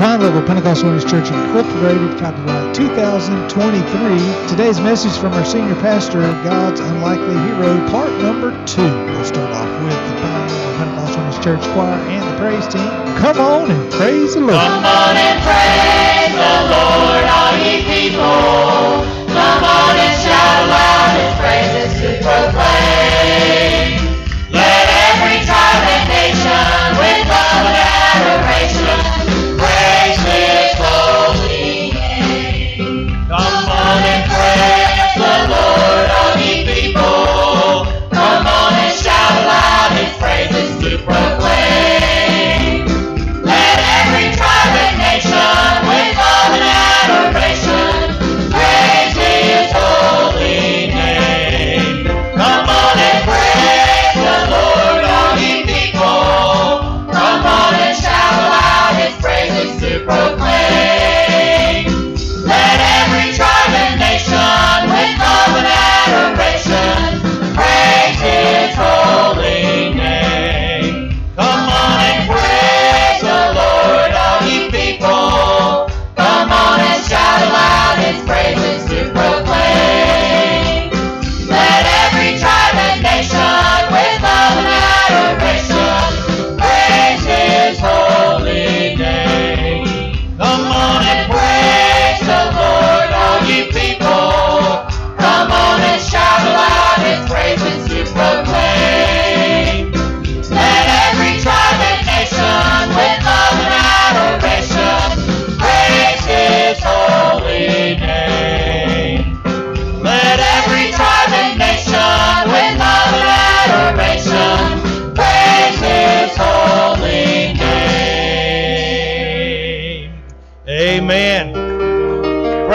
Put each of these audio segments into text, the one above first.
Pine Level Pentecostal Women's Church Incorporated, copyright 2023. Today's message from our senior pastor, God's Unlikely Hero, part number two. We'll start off with the Pine Level Pentecostal Women's Church Choir and the praise team. Come on and praise the Lord. Come on and praise the Lord, all ye people. Come on and shout loud his praises to proclaim.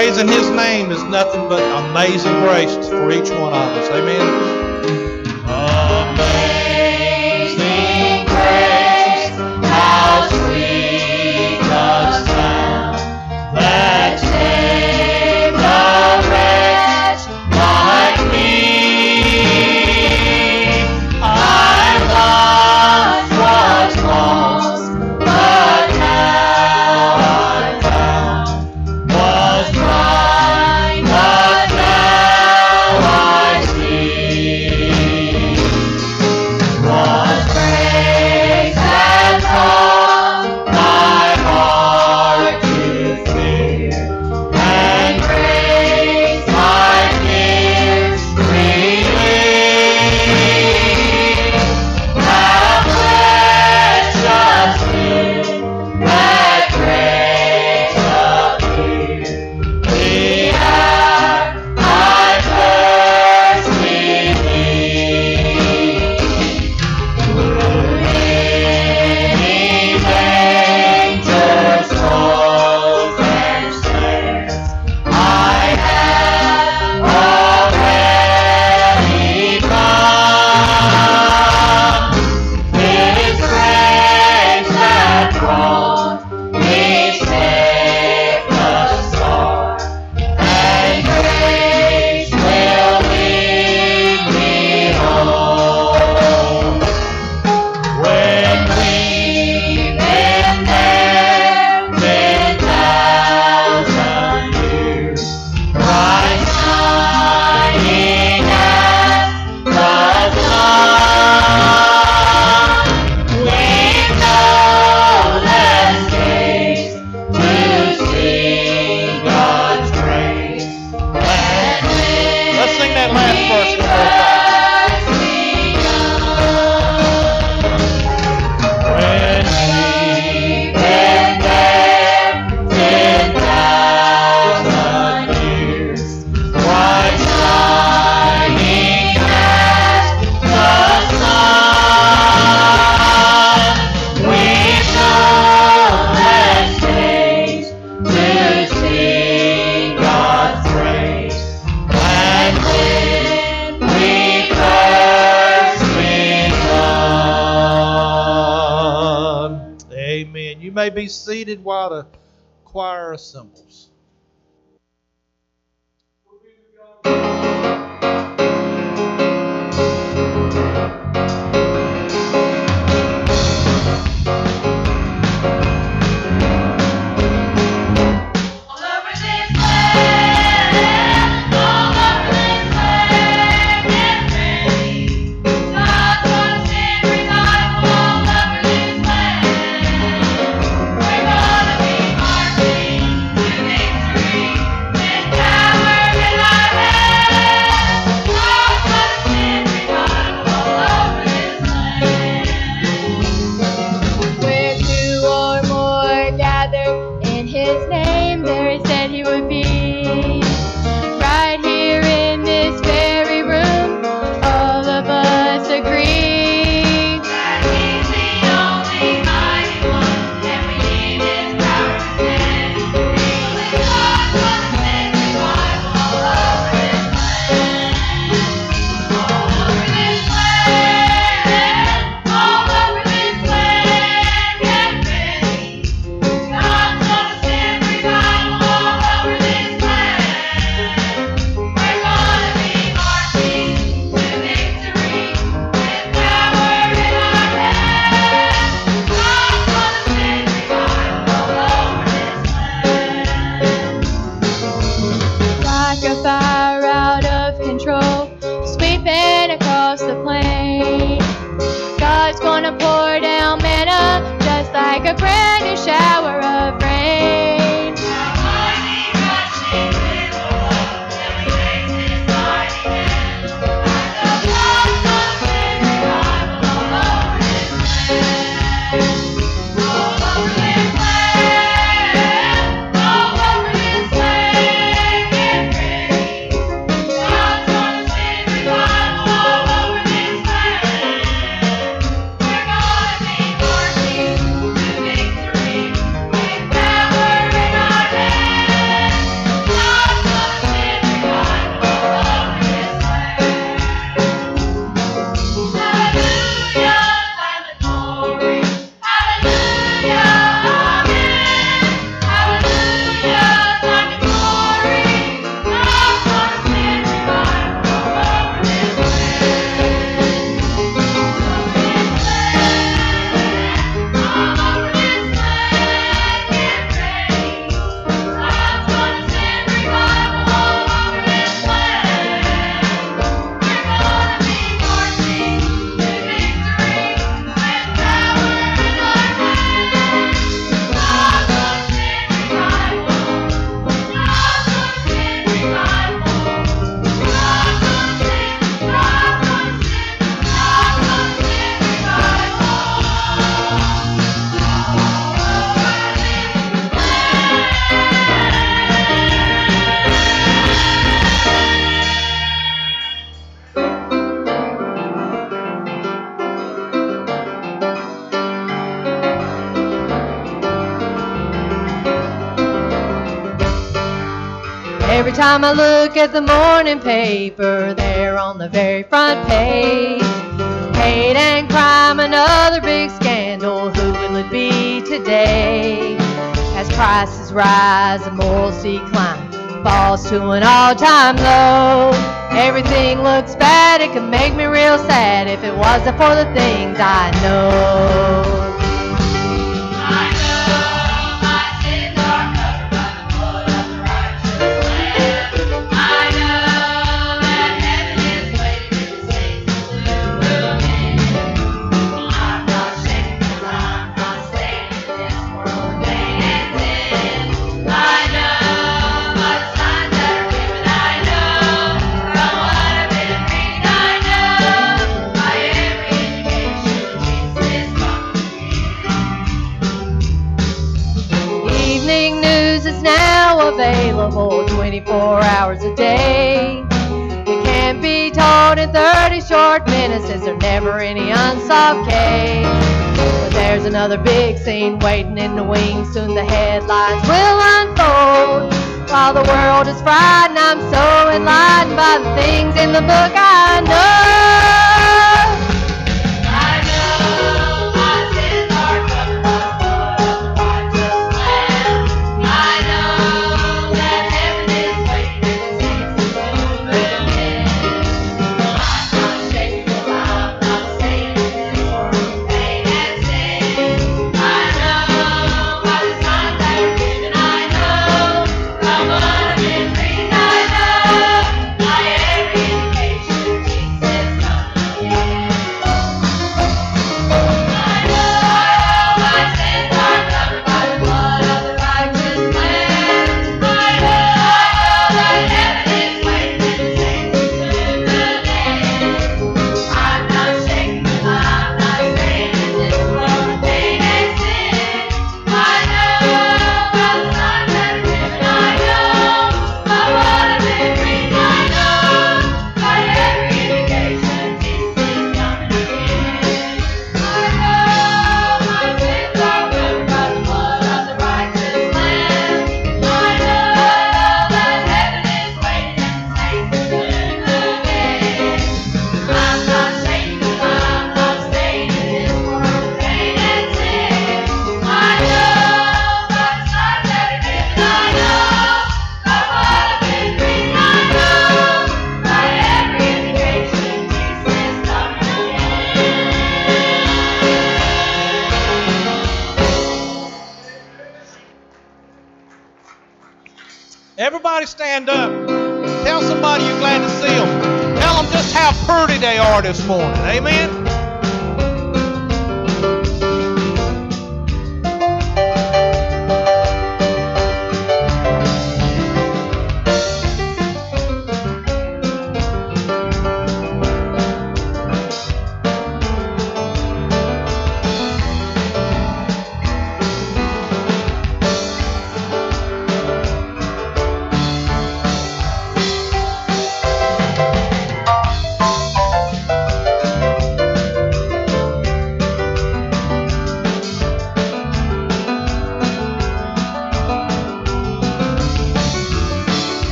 praising his name is nothing but amazing grace for each one of us. Amen. Time I look at the morning paper, there on the very front page, hate and crime, another big scandal. Who will it be today? As prices rise and morals decline, falls to an all-time low. Everything looks bad, it could make me real sad if it wasn't for the things I know. Available 24 hours a day. It can't be told in 30 short minutes, is there never any unsolved case? But there's another big scene waiting in the wings, soon the headlines will unfold. While the world is frightened, I'm so enlightened by the things in the book I know.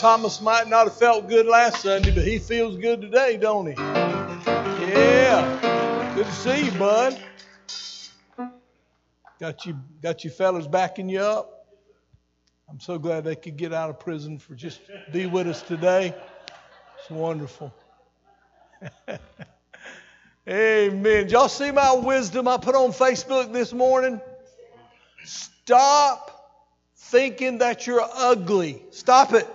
Thomas might not have felt good last Sunday, but he feels good today, don't he? Yeah. Good to see you, bud. Got you got you fellas backing you up. I'm so glad they could get out of prison for just be with us today. It's wonderful. Amen. Did y'all see my wisdom I put on Facebook this morning? Stop thinking that you're ugly. Stop it.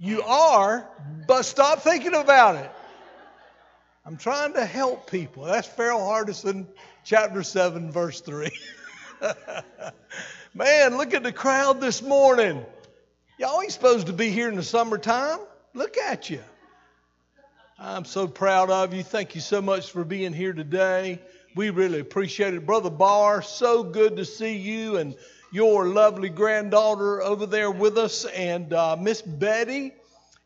You are, but stop thinking about it. I'm trying to help people. That's Ferrell Hardison, chapter 7, verse 3. Man, look at the crowd this morning. Y'all ain't supposed to be here in the summertime. Look at you. I'm so proud of you. Thank you so much for being here today. We really appreciate it. Brother Barr, so good to see you and your lovely granddaughter over there with us. And uh, Miss Betty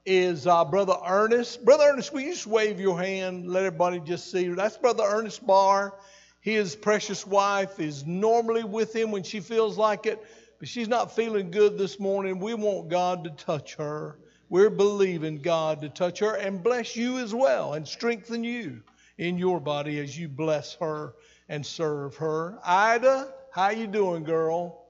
is uh, Brother Ernest. Brother Ernest, will you just wave your hand? Let everybody just see. That's Brother Ernest Barr. His precious wife is normally with him when she feels like it, but she's not feeling good this morning. We want God to touch her. We're believing God to touch her and bless you as well and strengthen you in your body as you bless her and serve her. Ida, how you doing, girl?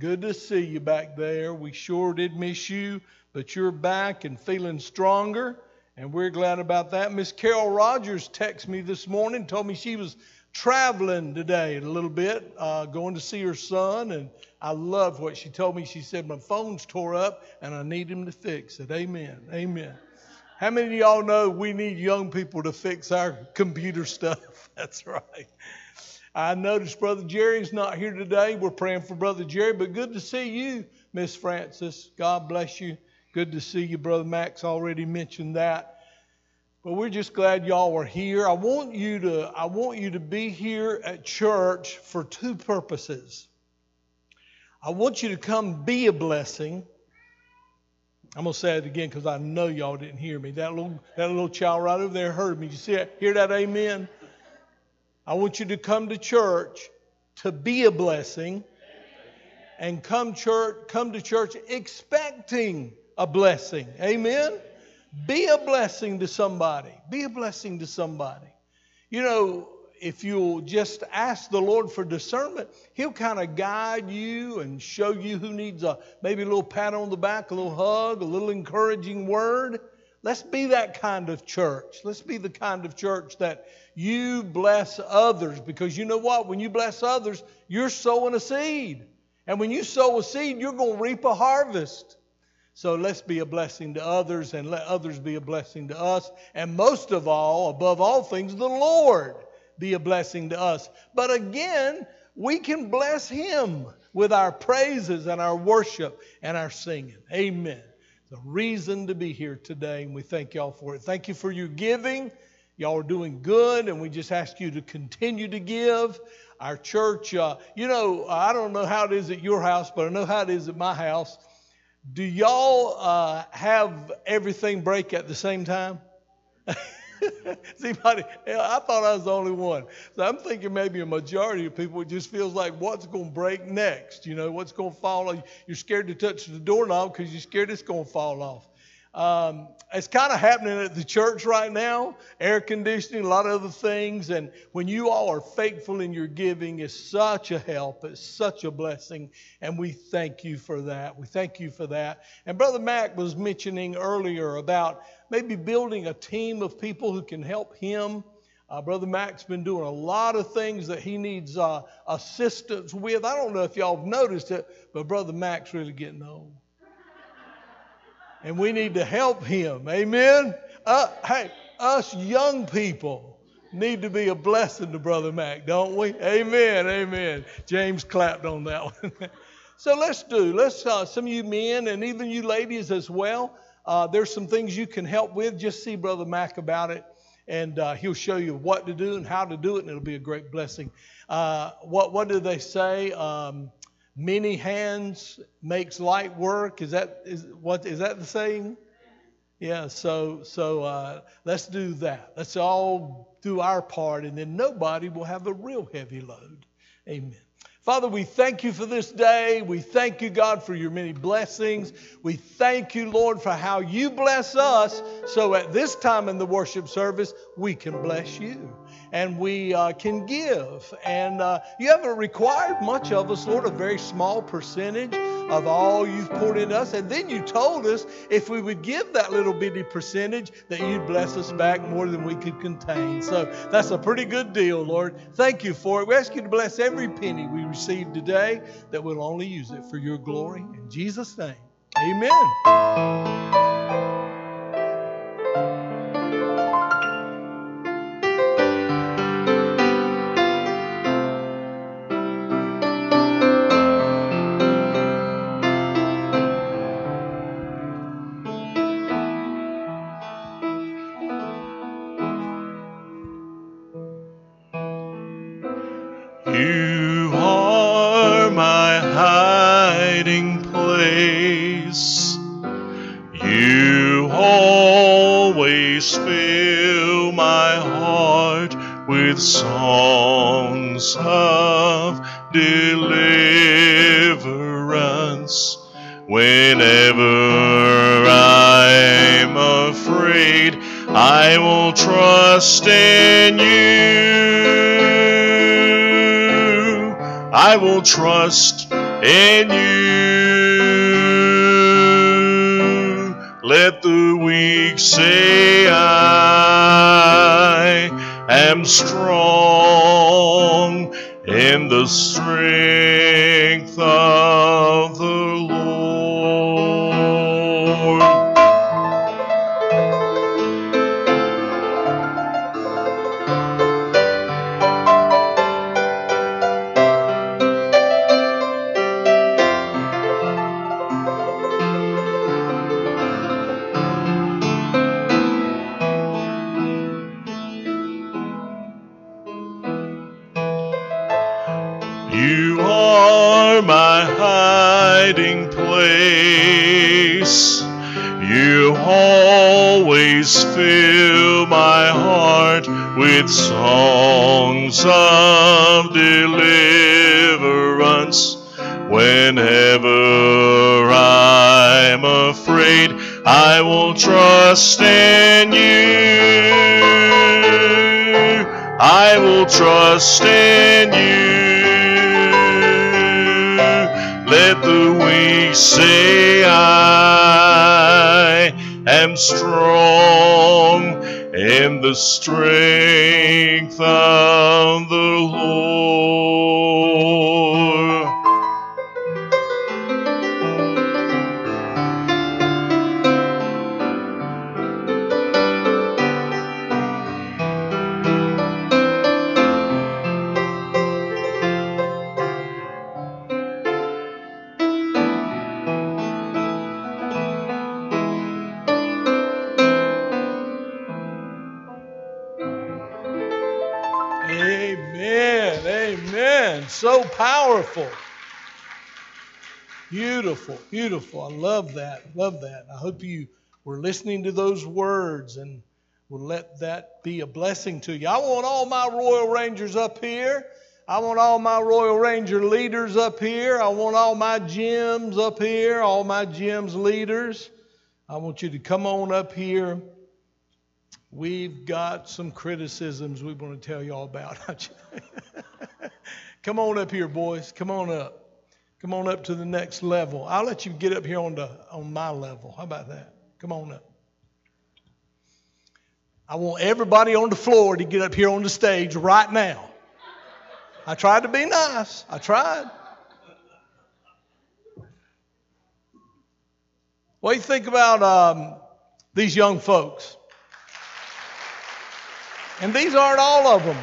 Good to see you back there. We sure did miss you, but you're back and feeling stronger, and we're glad about that. Miss Carol Rogers texted me this morning, told me she was traveling today a little bit, uh, going to see her son, and I love what she told me. She said, My phone's tore up and I need him to fix it. Amen. Amen. How many of y'all know we need young people to fix our computer stuff? That's right. I noticed Brother Jerry's not here today. We're praying for Brother Jerry, but good to see you, Miss Francis. God bless you. Good to see you, Brother Max already mentioned that. But we're just glad y'all were here. I want you to I want you to be here at church for two purposes. I want you to come be a blessing. I'm gonna say it again because I know y'all didn't hear me. That little that little child right over there heard me. You see? Hear that? Amen. I want you to come to church to be a blessing, and come church come to church expecting a blessing. Amen. Be a blessing to somebody. Be a blessing to somebody. You know, if you'll just ask the Lord for discernment, He'll kind of guide you and show you who needs a maybe a little pat on the back, a little hug, a little encouraging word. Let's be that kind of church. Let's be the kind of church that you bless others because you know what? When you bless others, you're sowing a seed. And when you sow a seed, you're going to reap a harvest. So let's be a blessing to others and let others be a blessing to us. And most of all, above all things, the Lord be a blessing to us. But again, we can bless Him with our praises and our worship and our singing. Amen. The reason to be here today, and we thank y'all for it. Thank you for your giving. Y'all are doing good, and we just ask you to continue to give. Our church, uh, you know, I don't know how it is at your house, but I know how it is at my house. Do y'all uh, have everything break at the same time? See, buddy, I thought I was the only one. So I'm thinking maybe a majority of people it just feels like what's going to break next? You know, what's going to fall off? You're scared to touch the doorknob because you're scared it's going to fall off. Um, it's kind of happening at the church right now air conditioning, a lot of other things. And when you all are faithful in your giving, it's such a help, it's such a blessing. And we thank you for that. We thank you for that. And Brother Mac was mentioning earlier about maybe building a team of people who can help him. Uh, Brother Mac's been doing a lot of things that he needs uh, assistance with. I don't know if y'all have noticed it, but Brother Mac's really getting old and we need to help him. Amen? Uh, hey, us young people need to be a blessing to Brother Mac, don't we? Amen, amen. James clapped on that one. so let's do, let's, uh, some of you men and even you ladies as well, uh, there's some things you can help with. Just see Brother Mac about it, and uh, he'll show you what to do and how to do it, and it'll be a great blessing. Uh, what, what do they say? Um, many hands makes light work. Is that is what is that the saying? Yeah. So so uh, let's do that. Let's all do our part, and then nobody will have a real heavy load. Amen. Father, we thank you for this day. We thank you, God, for your many blessings. We thank you, Lord, for how you bless us so at this time in the worship service we can bless you. And we uh, can give. And uh, you haven't required much of us, Lord, a very small percentage of all you've poured in us. And then you told us if we would give that little bitty percentage, that you'd bless us back more than we could contain. So that's a pretty good deal, Lord. Thank you for it. We ask you to bless every penny we receive today, that we'll only use it for your glory. In Jesus' name, amen. Trust in you. Let the weak say I am strong in the strength trust in you. Let the weak say I am strong in the strength of the Lord. So powerful. Beautiful. Beautiful. I love that. Love that. I hope you were listening to those words and will let that be a blessing to you. I want all my Royal Rangers up here. I want all my Royal Ranger leaders up here. I want all my GEMS up here, all my GEMS leaders. I want you to come on up here. We've got some criticisms we want to tell y'all about. Come on up here, boys. Come on up. Come on up to the next level. I'll let you get up here on the on my level. How about that? Come on up. I want everybody on the floor to get up here on the stage right now. I tried to be nice. I tried. What do you think about um, these young folks? And these aren't all of them.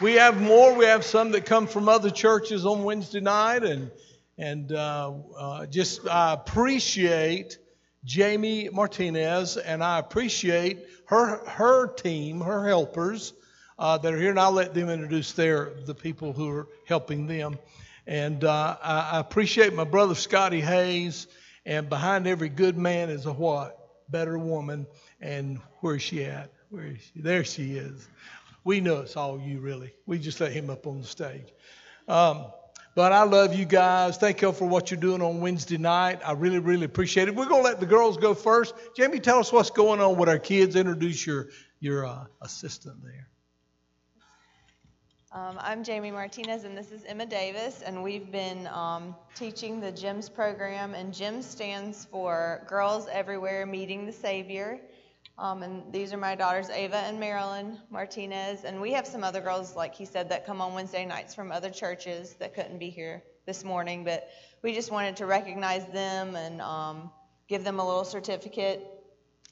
We have more. We have some that come from other churches on Wednesday night, and and uh, uh, just I appreciate Jamie Martinez, and I appreciate her her team, her helpers uh, that are here, and I'll let them introduce their the people who are helping them. And uh, I, I appreciate my brother Scotty Hayes. And behind every good man is a what? Better woman. And where's she at? Where is she? There she is. We know it's all you, really. We just let him up on the stage. Um, but I love you guys. Thank you for what you're doing on Wednesday night. I really, really appreciate it. We're going to let the girls go first. Jamie, tell us what's going on with our kids. Introduce your your uh, assistant there. Um, I'm Jamie Martinez, and this is Emma Davis, and we've been um, teaching the GEMS program, and GEMS stands for Girls Everywhere Meeting the Savior. Um, and these are my daughters, Ava and Marilyn Martinez, and we have some other girls, like he said, that come on Wednesday nights from other churches that couldn't be here this morning, but we just wanted to recognize them and um, give them a little certificate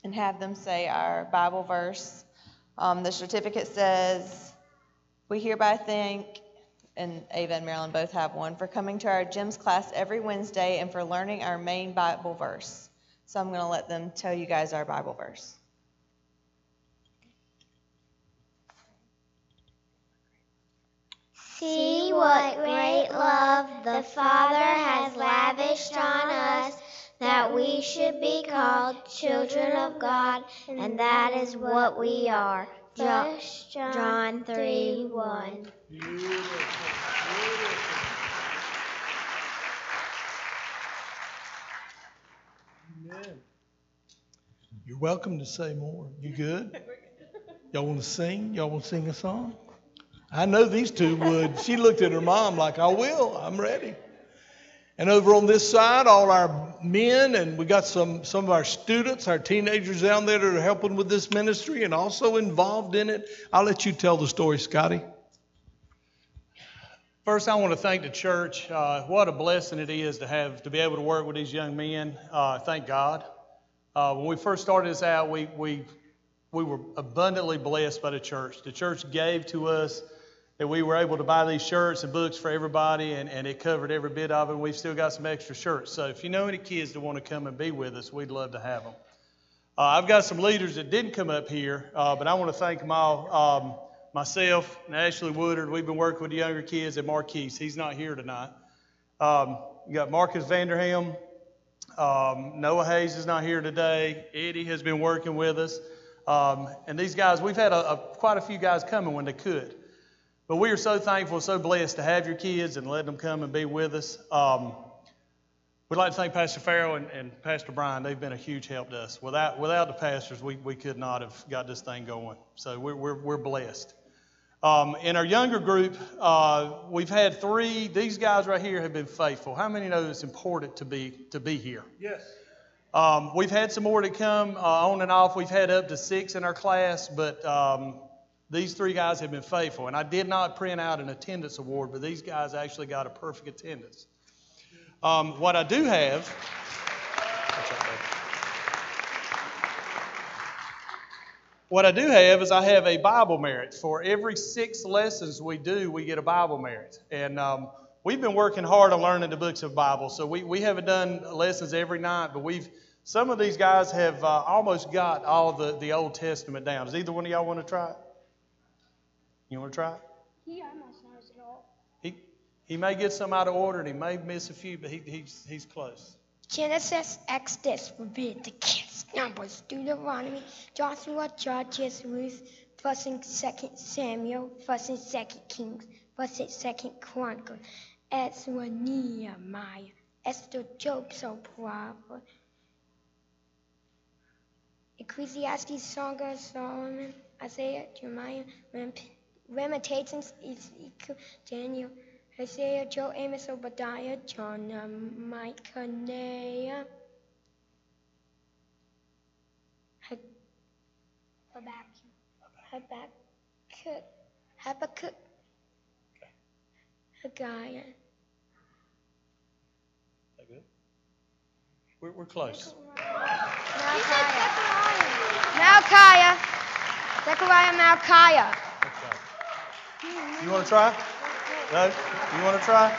and have them say our Bible verse. Um, the certificate says, we hereby thank, and Ava and Marilyn both have one, for coming to our GEMS class every Wednesday and for learning our main Bible verse. So I'm going to let them tell you guys our Bible verse. See what great love the Father has lavished on us, that we should be called children of God, and that is what we are. Jo- John 3 1. Amen. You're welcome to say more. You good? Y'all want to sing? Y'all want to sing a song? I know these two would. She looked at her mom like, I will. I'm ready. And over on this side, all our men, and we got some, some of our students, our teenagers down there that are helping with this ministry and also involved in it. I'll let you tell the story, Scotty. First, I want to thank the church. Uh, what a blessing it is to have to be able to work with these young men. Uh, thank God. Uh, when we first started this out, we, we, we were abundantly blessed by the church. The church gave to us that we were able to buy these shirts and books for everybody, and, and it covered every bit of it. We've still got some extra shirts. So if you know any kids that want to come and be with us, we'd love to have them. Uh, I've got some leaders that didn't come up here, uh, but I want to thank them all. Um, myself and Ashley Woodard, we've been working with the younger kids at Marquise. He's not here tonight. Um, you got Marcus Vanderhelm. Um, Noah Hayes is not here today. Eddie has been working with us. Um, and these guys, we've had a, a, quite a few guys coming when they could. But we are so thankful, so blessed to have your kids and let them come and be with us. Um, we'd like to thank Pastor Ferrell and, and, Pastor Brian. They've been a huge help to us. Without, without the pastors, we, we could not have got this thing going. So we're, we're, we're blessed. Um, in our younger group, uh, we've had three. These guys right here have been faithful. How many know it's important to be to be here? Yes. Um, we've had some more to come uh, on and off. We've had up to six in our class, but um, these three guys have been faithful. And I did not print out an attendance award, but these guys actually got a perfect attendance. Um, what I do have. What I do have is I have a Bible merit. For every six lessons we do, we get a Bible merit. And um, we've been working hard on learning the books of Bible. So we, we haven't done lessons every night, but we've some of these guys have uh, almost got all the, the Old Testament down. Does either one of y'all want to try it? You want to try? He almost knows it all. He, he may get some out of order and he may miss a few, but he, he's, he's close. Genesis, Exodus, Leviticus, Numbers, Deuteronomy, Joshua, Judges, Ruth, First and Second Samuel, First and Second Kings, First and Second Chronicles, Ezra, Nehemiah, Esther, Job, so Proverbs, Ecclesiastes, Song of Solomon, Isaiah, Jeremiah, Lamentations, Ezekiel, Daniel, Isaiah, Joe, Amos, Obadiah, John, um, Micah, Nahum, Habakkuk, Habakkuk, Habakkuk, Haggai. That good? We're, we're close. Malchiah. Zechariah, Malchiah. You want to try? No? You want to try?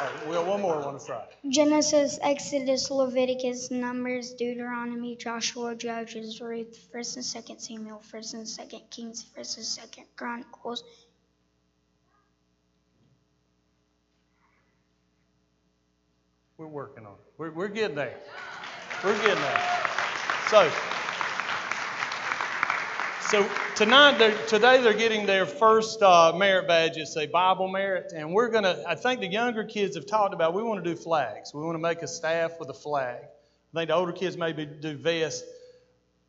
All right, we got one more want to try. Genesis, Exodus, Leviticus, Numbers, Deuteronomy, Joshua, Judges, Ruth, First and Second Samuel, First and Second Kings, First and Second Chronicles. We're working on it. We're, we're getting there. We're getting there. So, so tonight, they're, today they're getting their first uh, merit badge. It's a Bible merit, and we're gonna. I think the younger kids have talked about. We want to do flags. We want to make a staff with a flag. I think the older kids maybe do vests.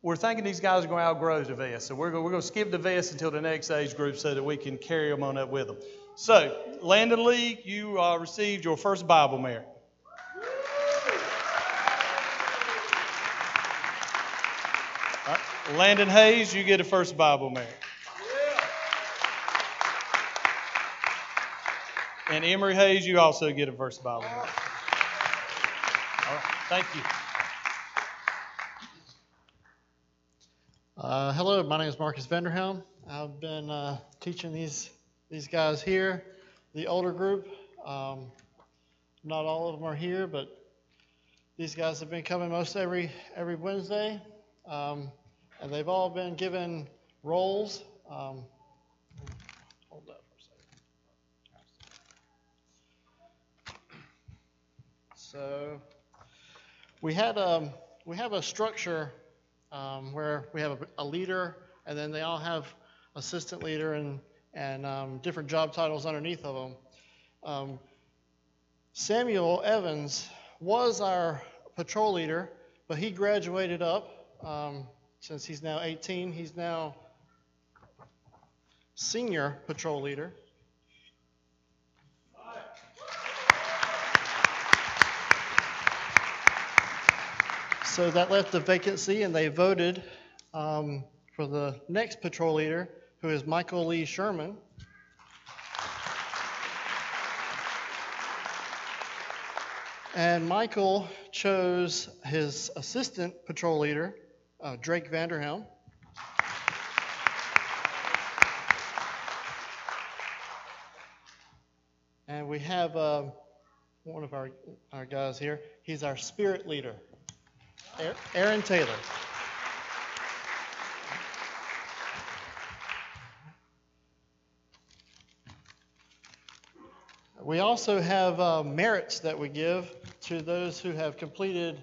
we're thinking these guys are going to outgrow the vest. So we're going, we're going to skip the vest until the next age group so that we can carry them on up with them. So, Landon Lee, you uh, received your first Bible merit. Landon Hayes, you get a first Bible merit. And Emery Hayes, you also get a first Bible merit. All right. Thank you. Uh, hello, my name is Marcus Vanderhelm. I've been uh, teaching these these guys here, the older group. Um, not all of them are here, but these guys have been coming most every every Wednesday, um, and they've all been given roles. Um, hold that for a second. So we had um, we have a structure um, where we have a, a, leader, and then they all have assistant leader and and um, different job titles underneath of them. Um, Samuel Evans was our patrol leader, but he graduated up um, since he's now 18. He's now senior patrol leader. So that left a vacancy, and they voted um, for the next patrol leader, who is Michael Lee Sherman. And Michael chose his assistant patrol leader, uh, Drake Vanderhelm. And we have uh, one of our, our guys here. He's our spirit leader. Aaron Taylor. We also have uh, merits that we give to those who have completed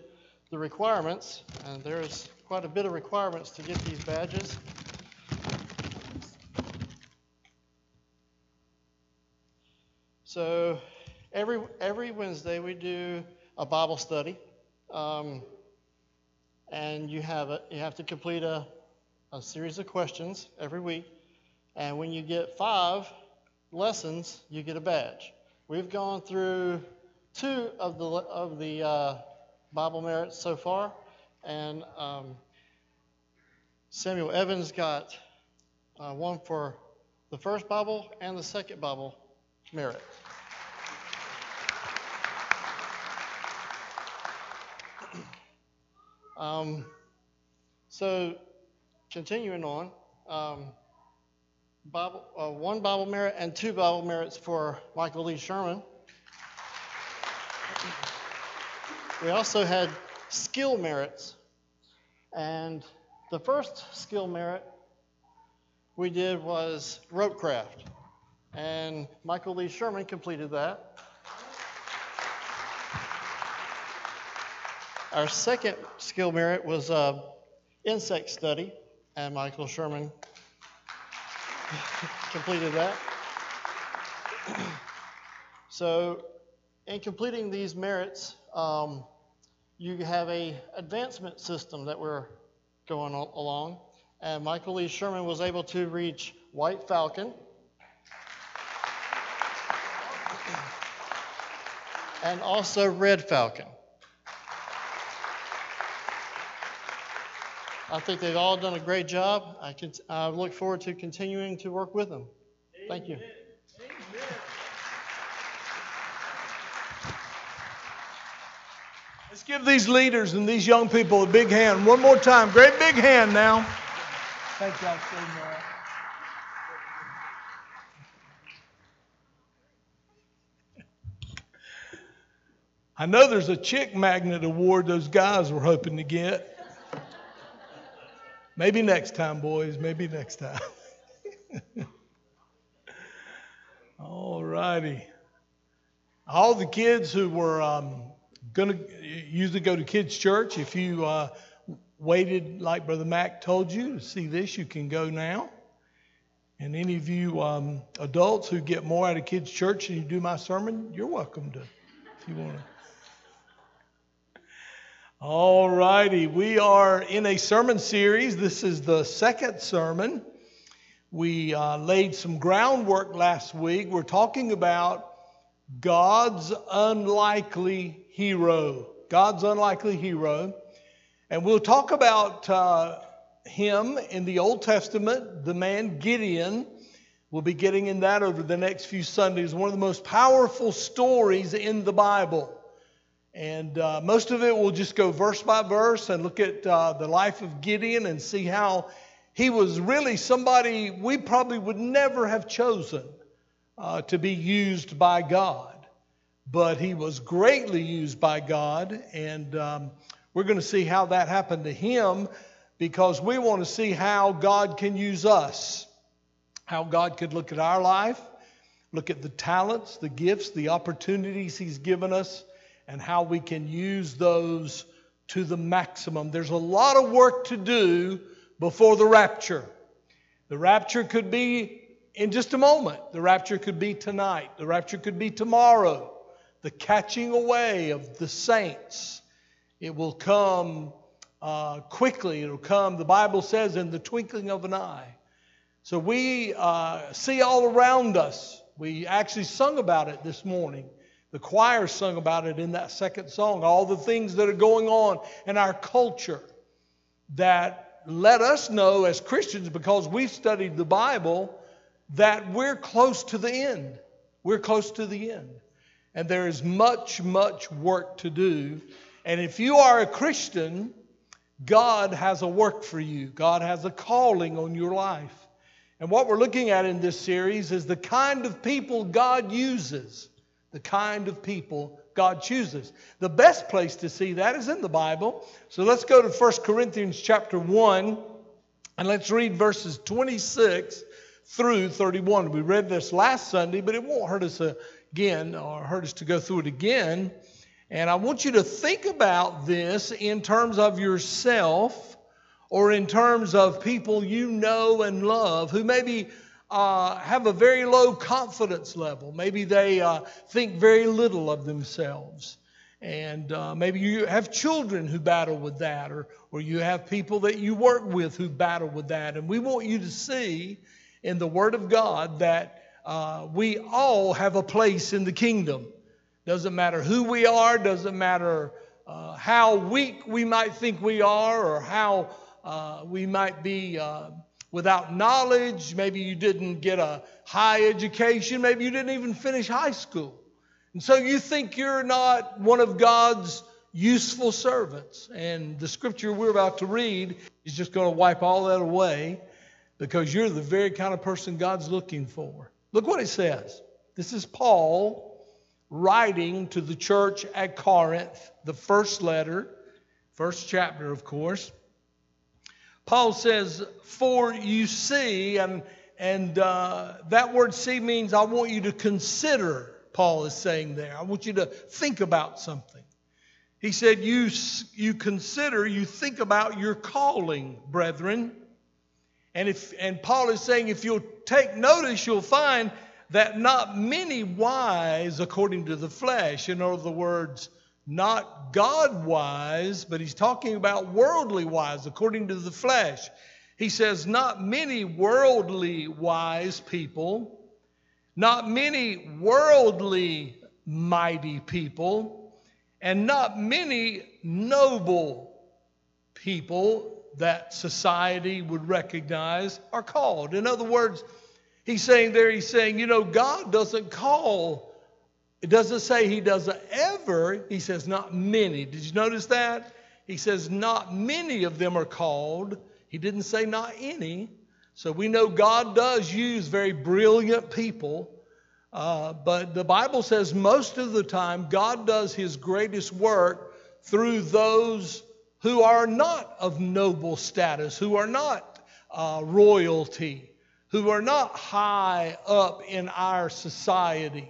the requirements, and there's quite a bit of requirements to get these badges. So every every Wednesday we do a Bible study. Um, and you have a, you have to complete a, a series of questions every week. And when you get five lessons, you get a badge. We've gone through two of the of the uh, Bible merits so far, and um, Samuel Evans got uh, one for the first Bible and the second Bible merit. Um, so, continuing on, um, Bible, uh, one Bible merit and two Bible merits for Michael Lee Sherman. We also had skill merits. And the first skill merit we did was rope craft. And Michael Lee Sherman completed that. Our second skill merit was uh, insect study, and Michael Sherman completed that. so, in completing these merits, um, you have a advancement system that we're going along, and Michael Lee Sherman was able to reach White Falcon. and also Red Falcon. I think they've all done a great job. I, can, I look forward to continuing to work with them. Thank you. Give these leaders and these young people a big hand. One more time. Great big hand now. Thank y'all so much. I know there's a chick magnet award those guys were hoping to get. Maybe next time, boys. Maybe next time. All righty. All the kids who were um, going to usually go to kids' church, if you uh, waited, like Brother Mac told you, to see this, you can go now. And any of you um, adults who get more out of kids' church than you do my sermon, you're welcome to, if you want to. All righty. We are in a sermon series. This is the second sermon. We uh, laid some groundwork last week. We're talking about God's unlikely hero. God's unlikely hero. And we'll talk about uh, him in the Old Testament, the man Gideon. We'll be getting in that over the next few Sundays. One of the most powerful stories in the Bible. And uh, most of it we'll just go verse by verse and look at uh, the life of Gideon and see how he was really somebody we probably would never have chosen uh, to be used by God. But he was greatly used by God. And um, we're going to see how that happened to him because we want to see how God can use us, how God could look at our life, look at the talents, the gifts, the opportunities he's given us and how we can use those to the maximum. There's a lot of work to do before the rapture. The rapture could be in just a moment, the rapture could be tonight, the rapture could be tomorrow. The catching away of the saints. It will come uh, quickly. It'll come, the Bible says, in the twinkling of an eye. So we uh, see all around us. We actually sung about it this morning. The choir sung about it in that second song, all the things that are going on in our culture that let us know as Christians, because we've studied the Bible, that we're close to the end. We're close to the end. And there is much, much work to do. And if you are a Christian, God has a work for you, God has a calling on your life. And what we're looking at in this series is the kind of people God uses the kind of people God chooses. The best place to see that is in the Bible. So let's go to 1 Corinthians chapter 1 and let's read verses 26 through 31. We read this last Sunday, but it won't hurt us again or hurt us to go through it again. And I want you to think about this in terms of yourself or in terms of people you know and love who maybe uh, have a very low confidence level. Maybe they uh, think very little of themselves. And uh, maybe you have children who battle with that, or, or you have people that you work with who battle with that. And we want you to see in the Word of God that uh, we all have a place in the kingdom. Doesn't matter who we are, doesn't matter uh, how weak we might think we are, or how uh, we might be without knowledge. Maybe you didn't get a high education. Maybe you didn't even finish high school. And so you think you're not one of God's useful servants. And the scripture we're about to read is just going to wipe all that away because you're the very kind of person God's looking for. Look what it says. This is Paul writing to the church at Corinth, the first letter, first chapter, of course. Paul says, For you see, and, and uh, that word see means I want you to consider, Paul is saying there. I want you to think about something. He said, You, you consider, you think about your calling, brethren. And, if, and Paul is saying, if you'll take notice, you'll find that not many wise according to the flesh, in other words, not God wise, but he's talking about worldly wise, according to the flesh. He says, Not many worldly wise people, not many worldly mighty people, and not many noble people that society would recognize are called. In other words, he's saying there, he's saying, you know, God doesn't call it doesn't say he doesn't ever, he says not many. Did you notice that? He says not many of them are called. He didn't say not any. So we know God does use very brilliant people. Uh, but the Bible says most of the time God does his greatest work through those who are not of noble status, who are not uh, royalty, who are not high up in our society.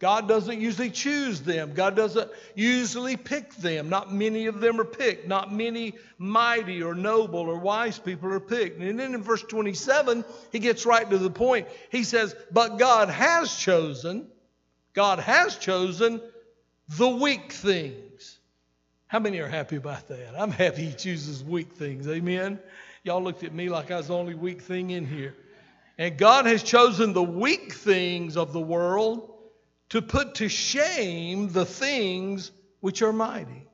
God doesn't usually choose them. God doesn't usually pick them. Not many of them are picked. Not many mighty or noble or wise people are picked. And then in verse 27, he gets right to the point. He says, But God has chosen, God has chosen the weak things. How many are happy about that? I'm happy he chooses weak things. Amen. Y'all looked at me like I was the only weak thing in here. And God has chosen the weak things of the world to put to shame the things which are mighty.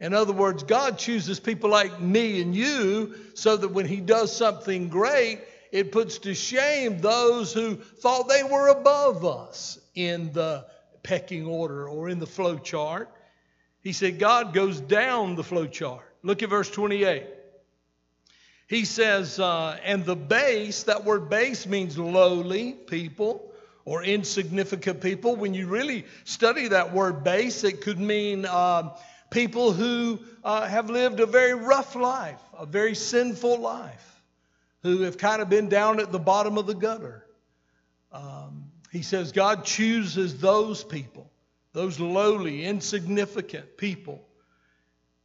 In other words, God chooses people like me and you so that when He does something great, it puts to shame those who thought they were above us in the pecking order or in the flow chart. He said God goes down the flow chart. Look at verse 28. He says, uh, and the base, that word base means lowly people or insignificant people. When you really study that word base, it could mean uh, people who uh, have lived a very rough life, a very sinful life, who have kind of been down at the bottom of the gutter. Um, he says God chooses those people, those lowly, insignificant people,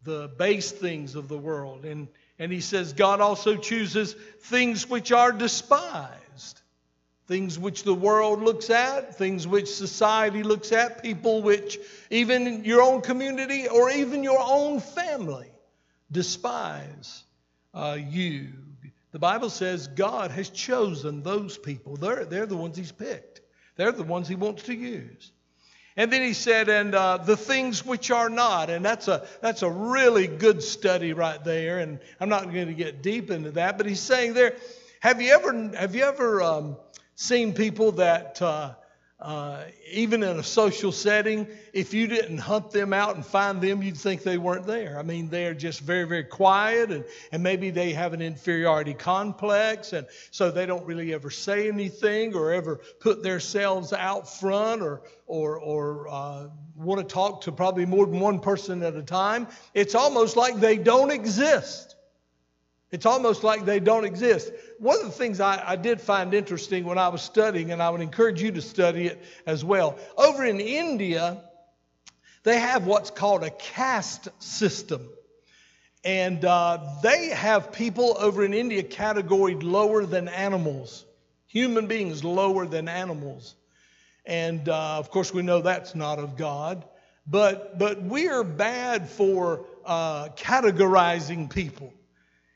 the base things of the world. And, and he says God also chooses things which are despised things which the world looks at, things which society looks at, people which even your own community or even your own family despise uh, you. The Bible says God has chosen those people. They're, they're the ones He's picked, they're the ones He wants to use. And then he said, and uh, the things which are not. And that's a, that's a really good study right there. And I'm not going to get deep into that, but he's saying there, have you ever, have you ever um, seen people that, uh, uh, even in a social setting, if you didn't hunt them out and find them, you'd think they weren't there. I mean, they're just very, very quiet, and, and maybe they have an inferiority complex, and so they don't really ever say anything or ever put themselves out front or, or, or uh, want to talk to probably more than one person at a time. It's almost like they don't exist. It's almost like they don't exist. One of the things I, I, did find interesting when I was studying, and I would encourage you to study it as well. Over in India, they have what's called a caste system. And uh, they have people over in India categorized lower than animals, human beings lower than animals. And uh, of course, we know that's not of God. But, but we're bad for uh, categorizing people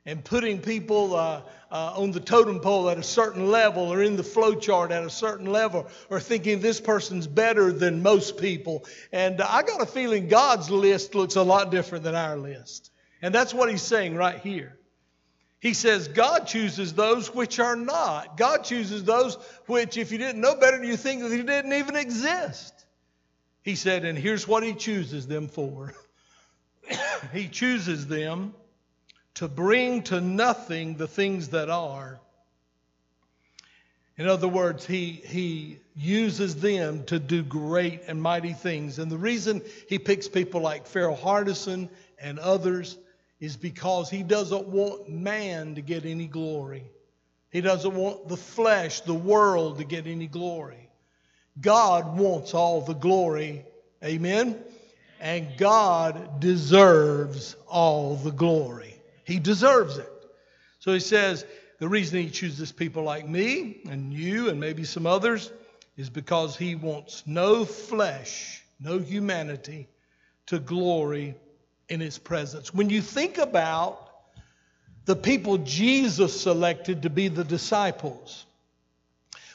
and putting people uh, uh, on the totem pole at a certain level or in the flow chart at a certain level or thinking this person's better than most people. And I got a feeling God's list looks a lot different than our list. And that's what he's saying right here. He says, God chooses those which are not. God chooses those which, if you didn't know better, you think that they didn't even exist. He said, and here's what he chooses them for. he chooses them to bring to nothing the things that are. In other words, he, he uses them to do great and mighty things. And the reason he picks people like Ferrell Hardison and others is because he doesn't want man to get any glory. He doesn't want the flesh, the world, to get any glory. God wants all the glory. Amen? And God deserves all the glory. He deserves it. So he says, the reason he chooses people like me and you and maybe some others is because he wants no flesh, no humanity to glory in his presence. When you think about the people Jesus selected to be the disciples,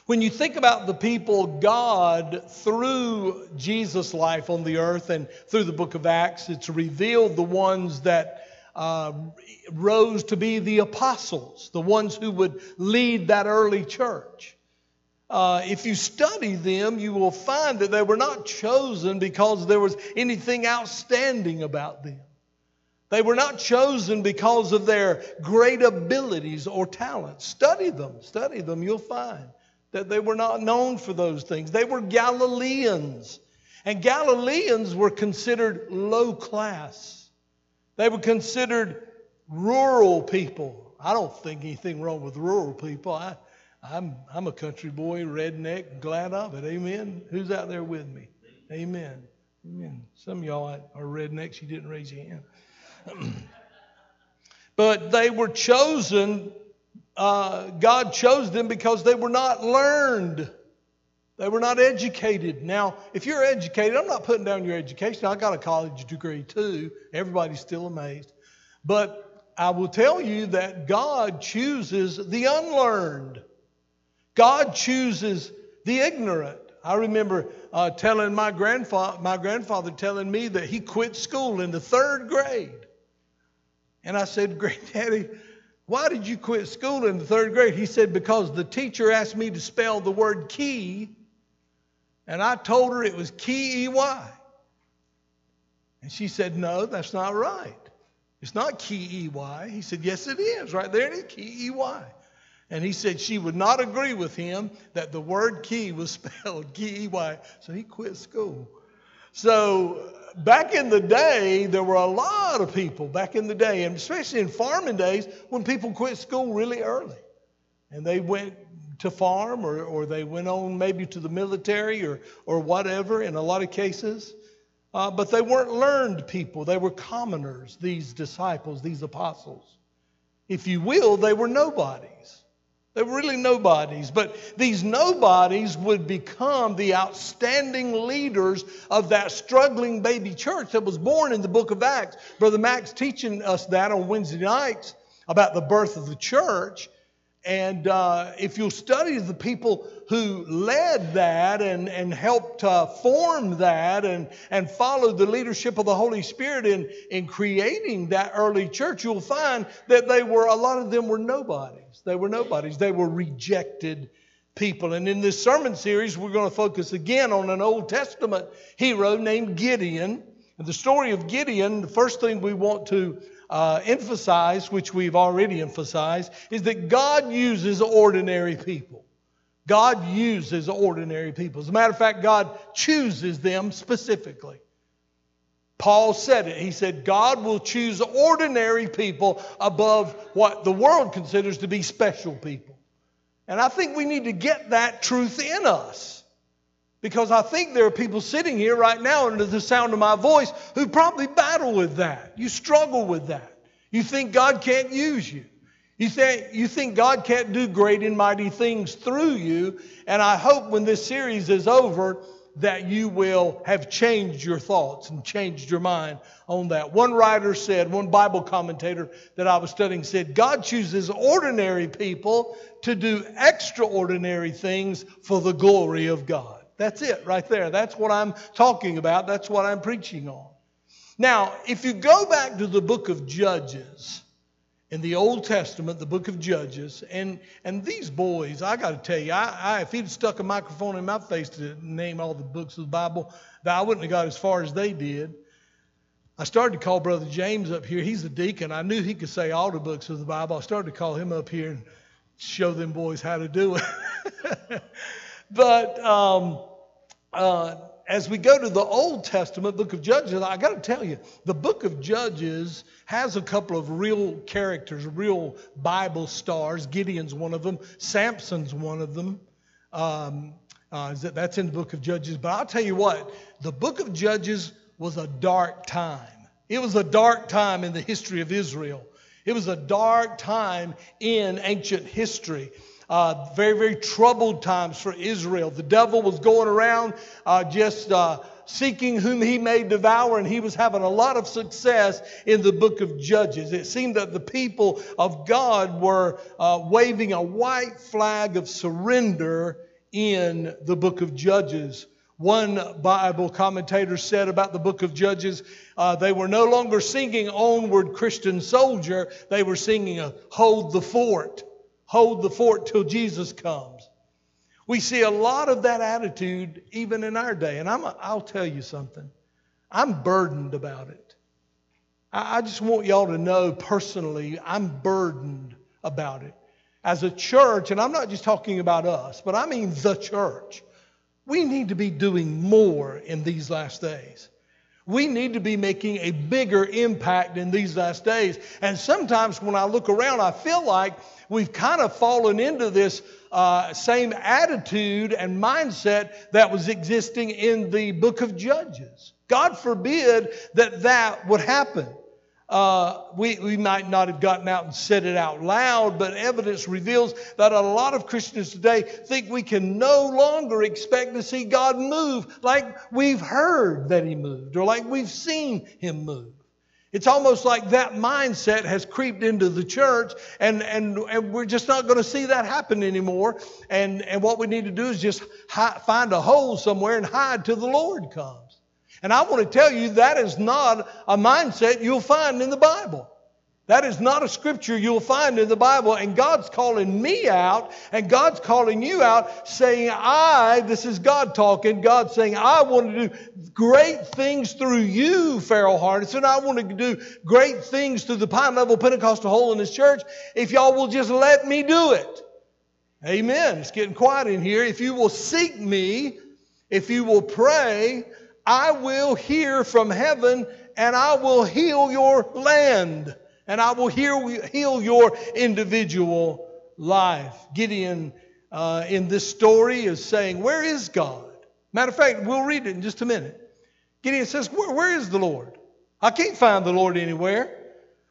when you think about the people God, through Jesus' life on the earth and through the book of Acts, it's revealed the ones that uh, rose to be the apostles, the ones who would lead that early church. Uh, if you study them, you will find that they were not chosen because there was anything outstanding about them. They were not chosen because of their great abilities or talents. Study them, study them, you'll find that they were not known for those things. They were Galileans, and Galileans were considered low class. They were considered rural people. I don't think anything wrong with rural people. I, I'm, I'm a country boy, redneck, glad of it. Amen. Who's out there with me? Amen. Amen. Some of y'all are rednecks. You didn't raise your hand. but they were chosen. Uh, God chose them because they were not learned. They were not educated. Now, if you're educated, I'm not putting down your education. I got a college degree too. Everybody's still amazed. But I will tell you that God chooses the unlearned. God chooses the ignorant. I remember uh, telling my grandfather, my grandfather telling me that he quit school in the third grade. And I said, Granddaddy, why did you quit school in the third grade? He said, Because the teacher asked me to spell the word key and I told her it was K E Y. And she said, No, that's not right. It's not K E Y. He said, Yes, it is. Right there it is, K E Y. And he said she would not agree with him that the word key was spelled K E Y. So he quit school. So back in the day, there were a lot of people back in the day, and especially in farming days, when people quit school really early. And they went to farm or, or they went on maybe to the military or, or whatever in a lot of cases. Uh, but they weren't learned people. They were commoners, these disciples, these apostles. If you will, they were nobodies. They were really nobodies. But these nobodies would become the outstanding leaders of that struggling baby church that was born in the book of Acts. Brother Max teaching us that on Wednesday nights about the birth of the church. And uh, if you'll study the people who led that and, and helped uh, form that and, and followed the leadership of the Holy Spirit in, in creating that early church, you'll find that they were, a lot of them were nobodies. They were nobodies. They were rejected people. And in this sermon series, we're going to focus again on an Old Testament hero named Gideon. And the story of Gideon, the first thing we want to uh, emphasize, which we've already emphasized, is that God uses ordinary people. God uses ordinary people. As a matter of fact, God chooses them specifically. Paul said it. He said, God will choose ordinary people above what the world considers to be special people. And I think we need to get that truth in us. Because I think there are people sitting here right now under the sound of my voice who probably battle with that. You struggle with that. You think God can't use you. You think, you think God can't do great and mighty things through you. And I hope when this series is over that you will have changed your thoughts and changed your mind on that. One writer said, one Bible commentator that I was studying said, God chooses ordinary people to do extraordinary things for the glory of God. That's it right there. That's what I'm talking about. That's what I'm preaching on. Now, if you go back to the book of Judges in the Old Testament, the book of Judges, and, and these boys, I got to tell you, I, I, if he'd stuck a microphone in my face to name all the books of the Bible, I wouldn't have got as far as they did. I started to call Brother James up here. He's a deacon. I knew he could say all the books of the Bible. I started to call him up here and show them boys how to do it. But um, uh, as we go to the Old Testament, book of Judges, I got to tell you, the book of Judges has a couple of real characters, real Bible stars. Gideon's one of them, Samson's one of them. Um, uh, that's in the book of Judges. But I'll tell you what, the book of Judges was a dark time. It was a dark time in the history of Israel. It was a dark time in ancient history. Uh, very, very troubled times for Israel. The devil was going around uh, just uh, seeking whom he may devour, and he was having a lot of success in the book of Judges. It seemed that the people of God were uh, waving a white flag of surrender in the book of Judges. One Bible commentator said about the book of Judges, uh, they were no longer singing Onward Christian Soldier, they were singing a Hold the Fort hold the fort till Jesus comes. We see a lot of that attitude even in our day. And I'm, I'll tell you something. I'm burdened about it. I, I just want y'all to know personally, I'm burdened about it. As a church, and I'm not just talking about us, but I mean the church, we need to be doing more in these last days. We need to be making a bigger impact in these last days. And sometimes when I look around, I feel like we've kind of fallen into this uh, same attitude and mindset that was existing in the book of Judges. God forbid that that would happen. Uh, we, we might not have gotten out and said it out loud, but evidence reveals that a lot of Christians today think we can no longer expect to see God move like we've heard that He moved or like we've seen Him move. It's almost like that mindset has creeped into the church, and, and, and we're just not going to see that happen anymore. And, and what we need to do is just hi- find a hole somewhere and hide till the Lord comes. And I want to tell you that is not a mindset you'll find in the Bible. That is not a scripture you'll find in the Bible. And God's calling me out and God's calling you out saying, I, this is God talking, God saying, I want to do great things through you, Ferrell and I want to do great things through the Pine Level Pentecostal Holiness Church if y'all will just let me do it. Amen. It's getting quiet in here. If you will seek me, if you will pray, I will hear from heaven and I will heal your land and I will heal, your individual life. Gideon uh, in this story is saying, Where is God? Matter of fact, we'll read it in just a minute. Gideon says, Where, where is the Lord? I can't find the Lord anywhere.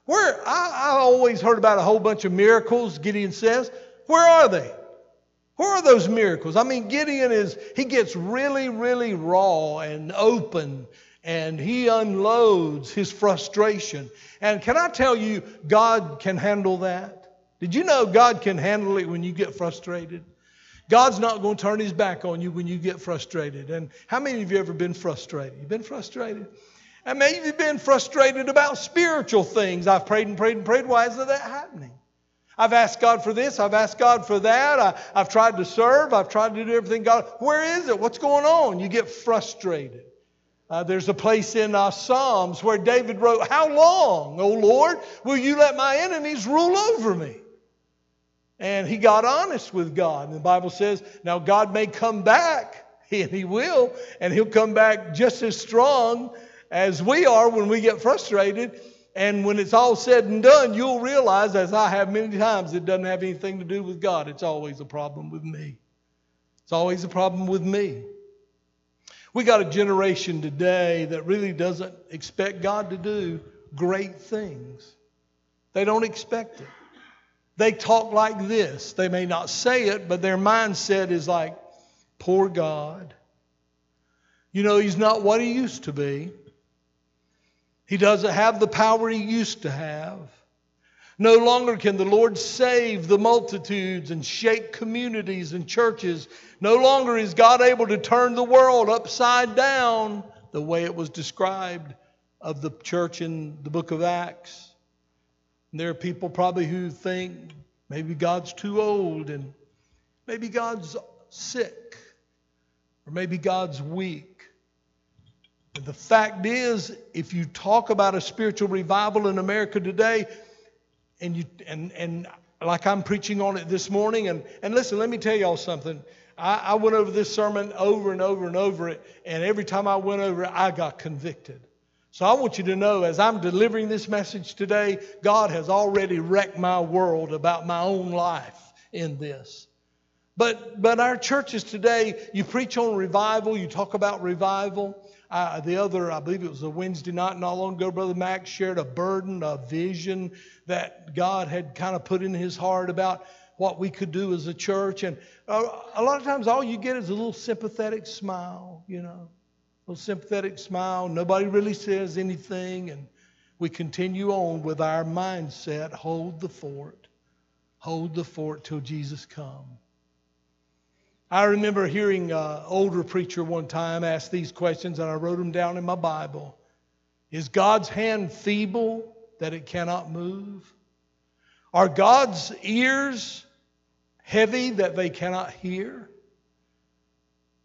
Where I, I always heard about a whole bunch of miracles, Gideon says. Where are they? Where are those miracles? I mean, Gideon is, he gets really, really raw and open and he unloads his frustration. And can I tell you, God can handle that? Did you know God can handle it when you get frustrated? God's not going to turn his back on you when you get frustrated. And how many of you ever been frustrated? You've been frustrated? And maybe you've been frustrated about spiritual things. I've prayed and prayed and prayed. Why isn't that happening? I've asked God for this. I've asked God for that. I, have tried to serve. I've tried to do everything God. Where is it? What's going on? You get frustrated. Uh, there's a place in uh, Psalms where David wrote, How long, O Lord, will you let my enemies rule over me? And he got honest with God. And the Bible says, Now God may come back, and he will, and he'll come back just as strong as we are when we get frustrated. And when it's all said and done, you'll realize, as I have many times, it doesn't have anything to do with God. It's always a problem with me. It's always a problem with me. We got a generation today that really doesn't expect God to do great things. They don't expect it. They talk like this. They may not say it, but their mindset is like, poor God. You know, He's not what He used to be. He doesn't have the power he used to have. No longer can the Lord save the multitudes and shake communities and churches. No longer is God able to turn the world upside down the way it was described of the church in the book of Acts. And there are people probably who think maybe God's too old and maybe God's sick or maybe God's weak. The fact is, if you talk about a spiritual revival in America today, and you and and like I'm preaching on it this morning, and and listen, let me tell y'all something. I, I went over this sermon over and over and over it, and every time I went over it, I got convicted. So I want you to know, as I'm delivering this message today, God has already wrecked my world about my own life in this. But but our churches today, you preach on revival, you talk about revival. Uh, the other, I believe it was a Wednesday night not long ago, Brother Max shared a burden, a vision that God had kind of put in his heart about what we could do as a church. And uh, a lot of times, all you get is a little sympathetic smile, you know, a little sympathetic smile. Nobody really says anything. And we continue on with our mindset hold the fort, hold the fort till Jesus comes. I remember hearing an older preacher one time ask these questions, and I wrote them down in my Bible. Is God's hand feeble that it cannot move? Are God's ears heavy that they cannot hear?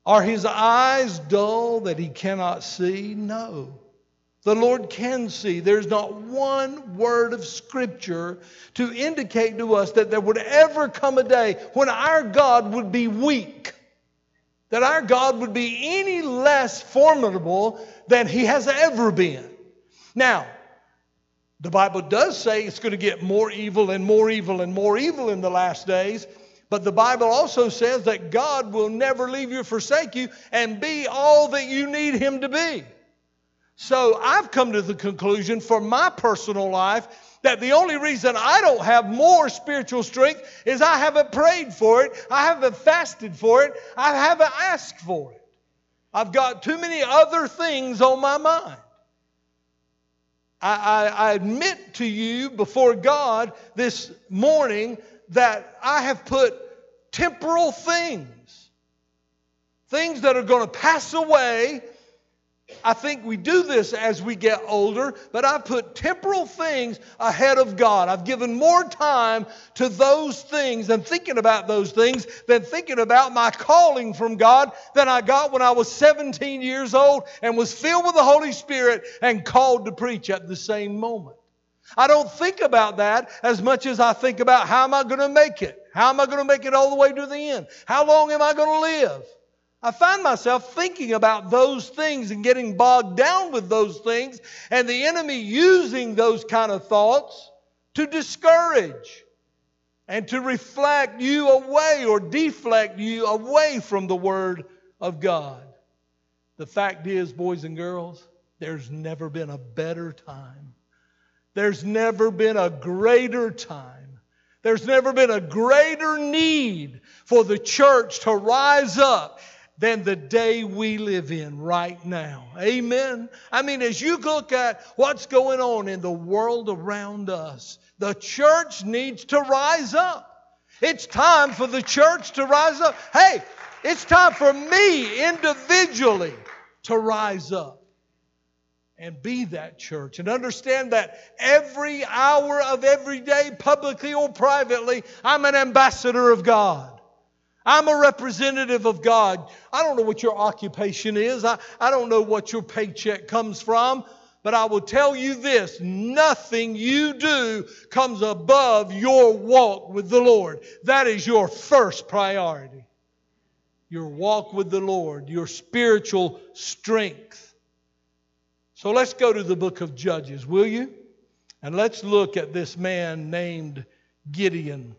Are his eyes dull that he cannot see? No. The Lord can see. There's not one word of Scripture to indicate to us that there would ever come a day when our God would be weak, that our God would be any less formidable than He has ever been. Now, the Bible does say it's going to get more evil and more evil and more evil in the last days. But the Bible also says that God will never leave you or forsake you and be all that you need Him to be. So I've come to the conclusion for my personal life that the only reason I don't have more spiritual strength is I haven't prayed for it, I haven't fasted for it, I haven't asked for it. I've got too many other things on my mind. I, I, admit to you before God this morning that I have put temporal things, things that are going to pass away. I think we do this as we get older, but I put temporal things ahead of God. I've given more time to those things and thinking about those things than thinking about my calling from God than I got when I was 17 years old and was filled with the Holy Spirit and called to preach at the same moment. I don't think about that as much as I think about how am I going to make it? How am I going to make it all the way to the end? How long am I going to live? I find myself thinking about those things and getting bogged down with those things, and the enemy using those kind of thoughts to discourage and to reflect you away or deflect you away from the Word of God. The fact is, boys and girls, there's never been a better time. There's never been a greater time. There's never been a greater need for the church to rise up than the day we live in right now. Amen. I mean, as you look at what's going on in the world around us, the church needs to rise up. It's time for the church to rise up. Hey, it's time for me individually to rise up and be that church and understand that every hour of every day, publicly or privately, I'm an ambassador of God. I'm a representative of God. I don't know what your occupation is. I, I don't know what your paycheck comes from. But I will tell you this nothing you do comes above your walk with the Lord. That is your first priority. Your walk with the Lord, your spiritual strength. So let's go to the book of Judges, will you? And let's look at this man named Gideon.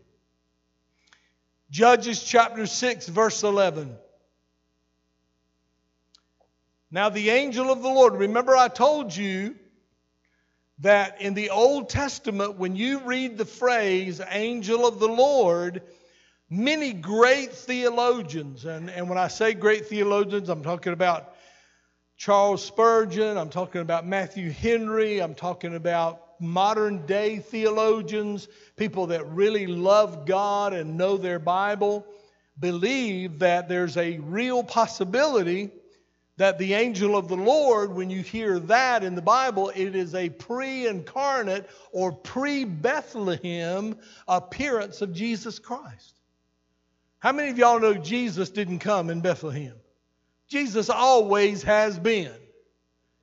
Judges chapter 6, verse 11. Now, the angel of the Lord, remember I told you that in the Old Testament, when you read the phrase angel of the Lord, many great theologians, and, and when I say great theologians, I'm talking about Charles Spurgeon, I'm talking about Matthew Henry, I'm talking about modern day theologians, people that really love God and know their Bible, believe that there's a real possibility that the angel of the Lord, when you hear that in the Bible, it is a pre incarnate or pre Bethlehem appearance of Jesus Christ. How many of y'all know Jesus didn't come in Bethlehem? Jesus always has been.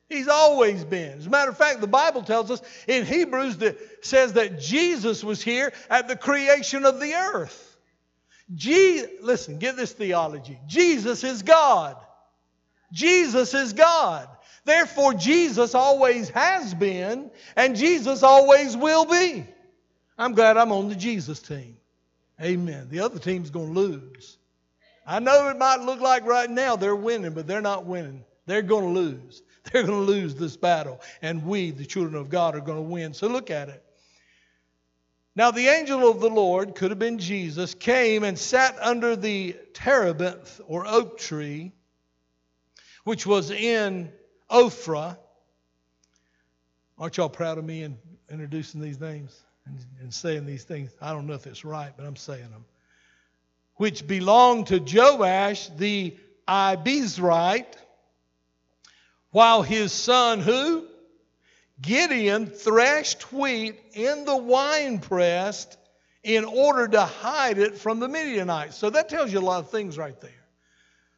He's always been. As a matter of fact, the Bible tells us in Hebrews that says that Jesus was here at the creation of the earth. Je- listen, get this theology. Jesus is God. Jesus is God. Therefore, Jesus always has been, and Jesus always will be. I'm glad I'm on the Jesus team. Amen. The other team's going to lose. I know it might look like right now they're winning, but they're not winning. They're going to lose. They're going to lose this battle, and we, the children of God, are going to win. So look at it. Now, the angel of the Lord, could have been Jesus, came and sat under the terebinth or oak tree, which was in Ophrah. Aren't y'all proud of me in introducing these names and, and saying these things? I don't know if it's right, but I'm saying them. Which belonged to Joash the Abiezrite while his son, who? Gideon threshed wheat in the winepress in order to hide it from the Midianites. So that tells you a lot of things right there.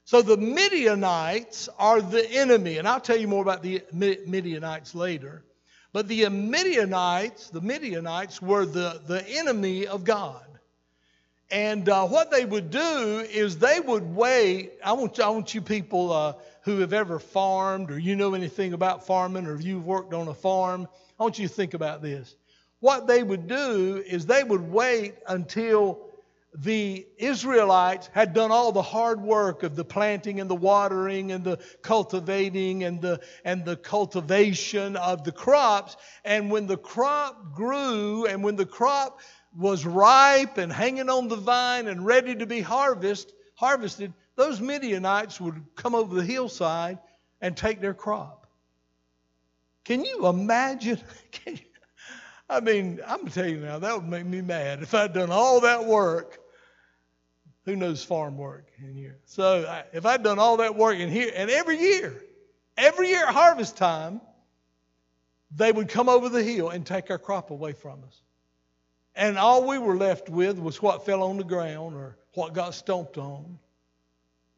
So the Midianites are the enemy, and I'll tell you more about the Midianites later. But the Midianites, the Midianites were the, the enemy of God. And uh, what they would do is they would wait. I want, I want you people uh, who have ever farmed or you know anything about farming or you've worked on a farm, I want you to think about this. What they would do is they would wait until the Israelites had done all the hard work of the planting and the watering and the cultivating and the, and the cultivation of the crops. And when the crop grew and when the crop was ripe and hanging on the vine and ready to be harvest, harvested, those Midianites would come over the hillside and take their crop. Can you imagine? Can you, I mean, I'm going to tell you now, that would make me mad if I'd done all that work. Who knows farm work in here? So I, if I'd done all that work in here, and every year, every year at harvest time, they would come over the hill and take our crop away from us. And all we were left with was what fell on the ground or what got stomped on.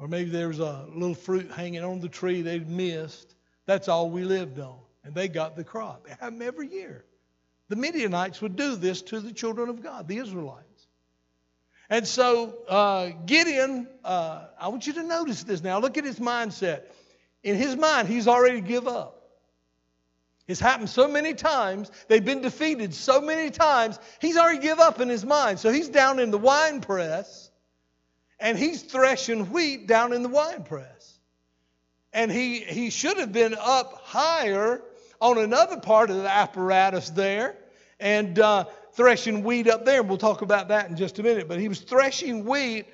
Or maybe there was a little fruit hanging on the tree they'd missed. That's all we lived on. And they got the crop. It happened every year. The Midianites would do this to the children of God, the Israelites. And so uh, Gideon, uh, I want you to notice this now. Look at his mindset. In his mind, he's already give up. It's happened so many times. They've been defeated so many times. He's already give up in his mind. So he's down in the wine press and he's threshing wheat down in the wine press. And he, he should have been up higher on another part of the apparatus there and uh, threshing wheat up there. We'll talk about that in just a minute. But he was threshing wheat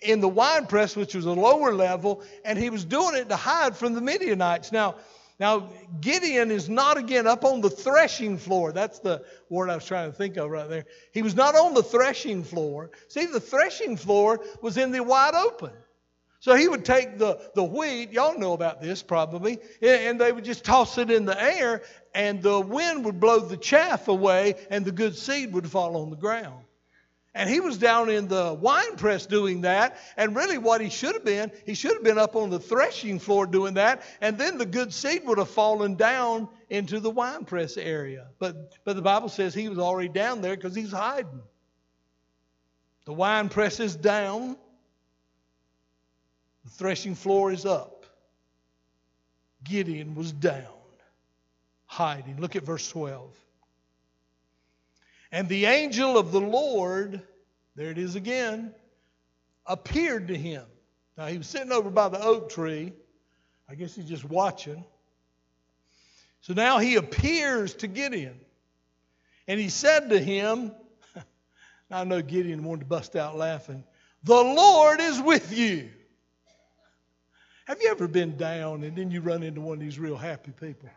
in the wine press, which was a lower level, and he was doing it to hide from the Midianites. Now, now Gideon is not again up on the threshing floor. That's the word I was trying to think of right there. He was not on the threshing floor. See, the threshing floor was in the wide open. So he would take the, the wheat, y'all know about this probably, and they would just toss it in the air, and the wind would blow the chaff away, and the good seed would fall on the ground. And he was down in the wine press doing that. And really, what he should have been, he should have been up on the threshing floor doing that. And then the good seed would have fallen down into the wine press area. But, but the Bible says he was already down there because he's hiding. The wine press is down, the threshing floor is up. Gideon was down, hiding. Look at verse 12. And the angel of the Lord, there it is again, appeared to him. Now he was sitting over by the oak tree. I guess he's just watching. So now he appears to Gideon. And he said to him, I know Gideon wanted to bust out laughing, The Lord is with you. Have you ever been down and then you run into one of these real happy people?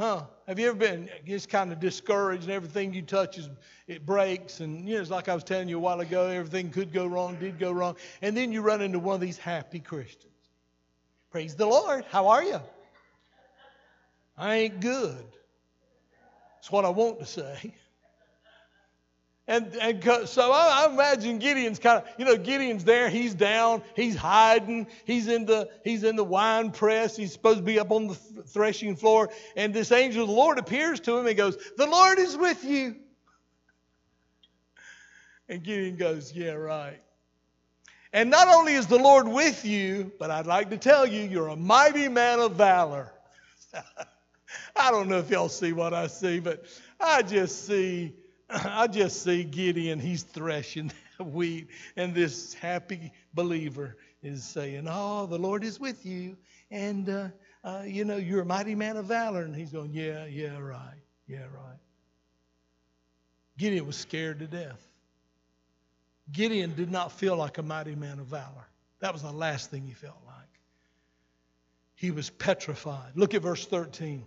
Huh? Have you ever been just kind of discouraged and everything you touch is it breaks and you know it's like I was telling you a while ago, everything could go wrong, did go wrong, and then you run into one of these happy Christians. Praise the Lord. How are you? I ain't good. That's what I want to say. And, and so I, I, imagine Gideon's kind of, you know, Gideon's there, he's down, he's hiding, he's in the he's in the wine press, he's supposed to be up on the threshing floor, and this angel of the Lord appears to him and goes, "The Lord is with you." And Gideon goes, "Yeah, right." And not only is the Lord with you, but I'd like to tell you, you're a mighty man of valor. I don't know if y'all see what I see, but I just see I just see Gideon, he's threshing wheat, and this happy believer is saying, Oh, the Lord is with you, and, uh, uh, you know, you're a mighty man of valor. And he's going, Yeah, yeah, right, yeah, right. Gideon was scared to death. Gideon did not feel like a mighty man of valor. That was the last thing he felt like. He was petrified. Look at verse 13.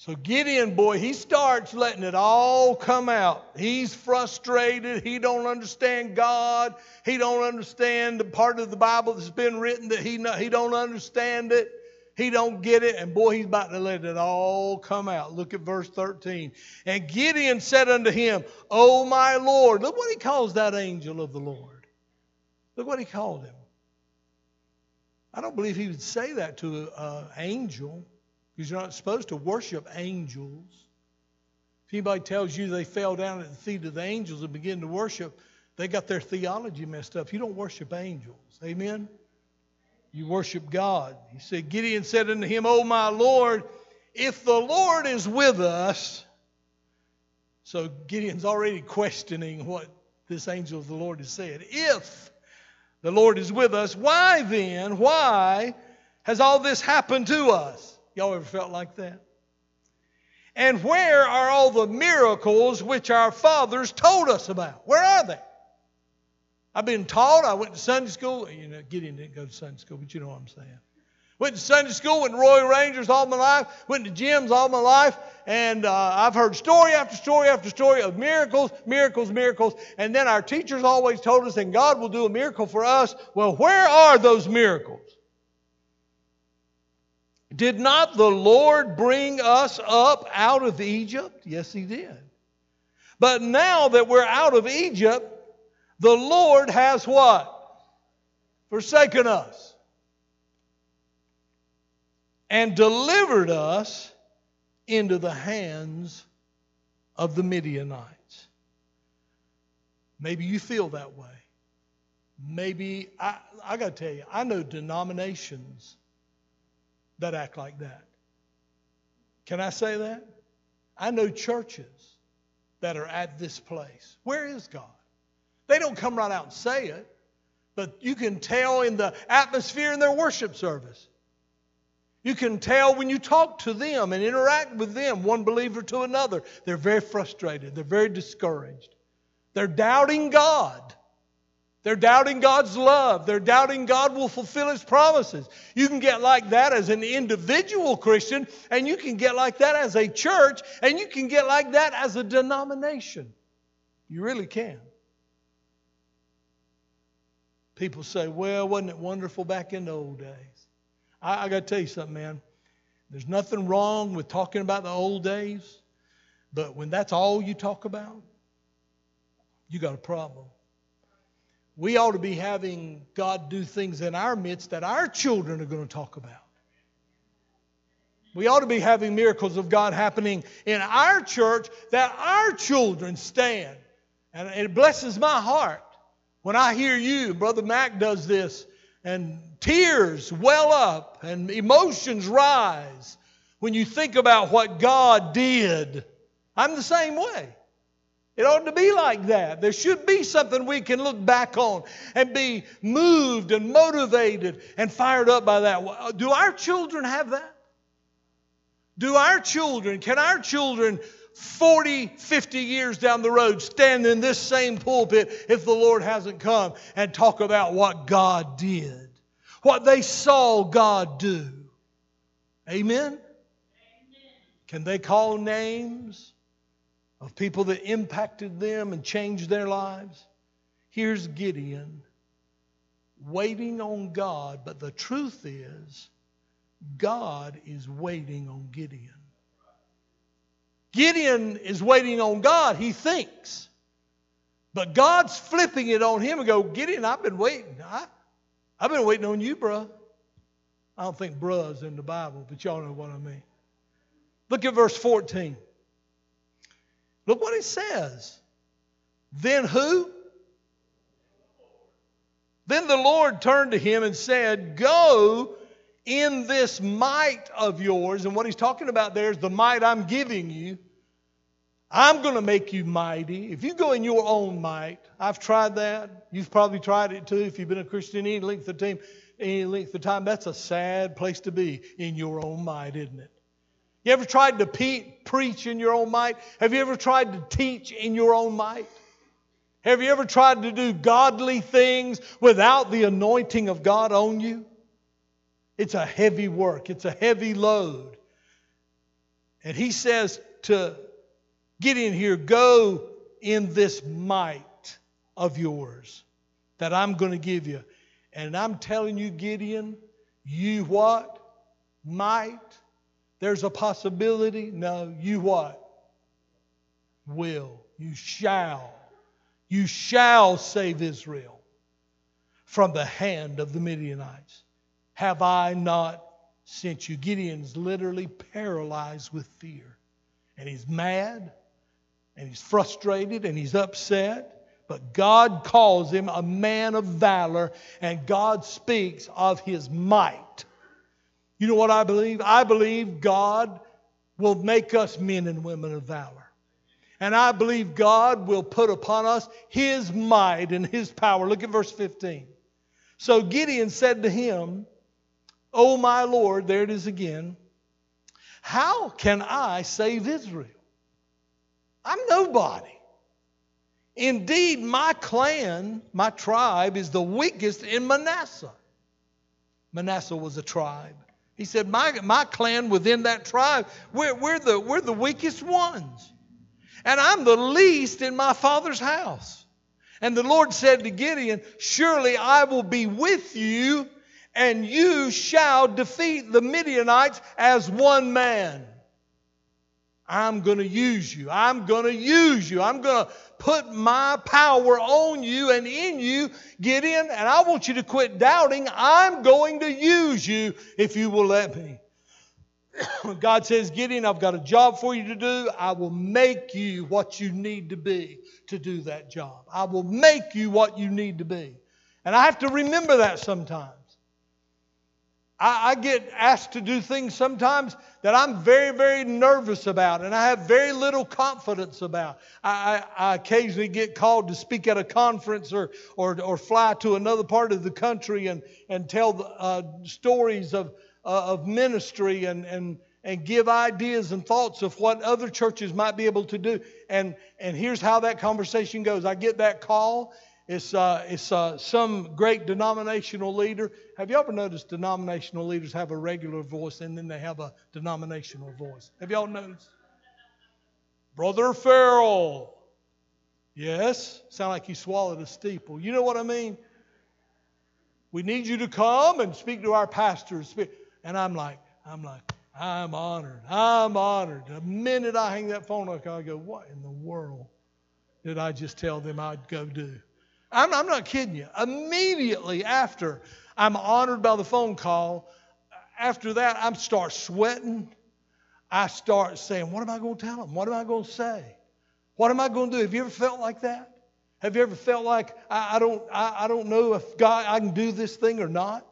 So Gideon, boy, he starts letting it all come out. He's frustrated. He don't understand God. He don't understand the part of the Bible that's been written that he he don't understand it. He don't get it, and boy, he's about to let it all come out. Look at verse 13. And Gideon said unto him, O my Lord. Look what he calls that angel of the Lord. Look what he called him. I don't believe he would say that to an angel because you're not supposed to worship angels. If anybody tells you they fell down at the feet of the angels and begin to worship, they got their theology messed up. You don't worship angels. Amen? You worship God. He said, Gideon said unto him, O my Lord, if the Lord is with us, So Gideon's already questioning what this angel of the Lord has said. If the Lord is with us, why then, why has all this happened to us? Y'all ever felt like that? And where are all the miracles which our fathers told us about? Where are they? I've been taught, I went to Sunday school. You know, Gideon didn't go to Sunday school, but you know what I'm saying. Went to Sunday school, went to Royal Rangers all my life, went to GEMS all my life, and uh, I've heard story after story after story of miracles, miracles, miracles. And then our teachers always told us, and God will do a miracle for us. Well, where are those miracles? Did not the Lord bring us up out of Egypt? Yes, He did. But now that we're out of Egypt, the Lord has what? Forsaken us and delivered us into the hands of the Midianites. Maybe you feel that way. Maybe, I, I got to tell you, I know denominations that act like that. Can I say that? I know churches that are at this place. Where is God? They don't come right out and say it, but you can tell in the atmosphere in their worship service. You can tell when you talk to them and interact with them, one believer to another, they're very frustrated. They're very discouraged. They're doubting God. They're doubting God's love. They're doubting God will fulfill His promises. You can get like that as an individual Christian, and you can get like that as a church, and you can get like that as a denomination. You really can. People say, well, wasn't it wonderful back in the old days? I, I got to tell you something, man. There's nothing wrong with talking about the old days, but when that's all you talk about, you got a problem. We ought to be having God do things in our midst that our children are going to talk about. We ought to be having miracles of God happening in our church that our children stand. And it blesses my heart when I hear you, Brother Mac does this, and tears well up and emotions rise when you think about what God did. I'm the same way. It ought to be like that. There should be something we can look back on and be moved and motivated and fired up by that. Uh, do our children have that? Do our children, can our children 40, 50 years down the road stand in this same pulpit if the Lord hasn't come and talk about what God did? what they saw God do. Amen? Can they call names of people that impacted them and changed their lives? Here's Gideon waiting on God, but the truth is, God is waiting on Gideon. Gideon is waiting on God, he thinks. But God's flipping it on him and go, Gideon, I've been waiting. I, I've been waiting on you, bruh. I don't think bruh's in the Bible, but y'all know what I mean. Look at verse 14. Look what it says. Then who? Then the Lord turned to him and said, Go in this might of yours. And what he's talking about there is the might I'm giving you. I'm going to make you mighty. If you go in your own might, I've tried that. You've probably tried it too if you've been a Christian any length of time. Any length of time, that's a sad place to be in your own might, isn't it? You ever tried to pe- preach in your own might? Have you ever tried to teach in your own might? Have you ever tried to do godly things without the anointing of God on you? It's a heavy work, it's a heavy load. And he says to get in here, go in this might of yours that I'm going to give you. And I'm telling you, Gideon, you what? Might. There's a possibility. No, you what? Will. You shall. You shall save Israel from the hand of the Midianites. Have I not sent you? Gideon's literally paralyzed with fear. And he's mad and he's frustrated and he's upset. But God calls him a man of valor, and God speaks of his might. You know what I believe? I believe God will make us men and women of valor. And I believe God will put upon us his might and his power. Look at verse 15. So Gideon said to him, O my Lord, there it is again, how can I save Israel? I'm nobody. Indeed, my clan, my tribe, is the weakest in Manasseh. Manasseh was a tribe. He said, My, my clan within that tribe, we're, we're, the, we're the weakest ones. And I'm the least in my father's house. And the Lord said to Gideon, Surely I will be with you, and you shall defeat the Midianites as one man. I'm going to use you. I'm going to use you. I'm going to put my power on you and in you. Gideon, and I want you to quit doubting. I'm going to use you if you will let me. God says, Gideon, I've got a job for you to do. I will make you what you need to be to do that job. I will make you what you need to be. And I have to remember that sometimes. I, I get asked to do things sometimes that I'm very, very nervous about and I have very little confidence about. I, I, I occasionally get called to speak at a conference or, or, or fly to another part of the country and, and tell uh, stories of, uh, of ministry and, and, and give ideas and thoughts of what other churches might be able to do. And, and here's how that conversation goes I get that call. It's, uh, it's uh, some great denominational leader. Have you ever noticed denominational leaders have a regular voice and then they have a denominational voice? Have y'all noticed? Brother Ferrell. Yes, sound like he swallowed a steeple. You know what I mean? We need you to come and speak to our pastors. And I'm like, I'm like, I'm honored. I'm honored. The minute I hang that phone up, I go, what in the world did I just tell them I'd go do? I'm, I'm not kidding you. Immediately after I'm honored by the phone call, after that, I start sweating. I start saying, What am I going to tell them? What am I going to say? What am I going to do? Have you ever felt like that? Have you ever felt like I, I don't, I, I, don't know if God I can do this thing or not?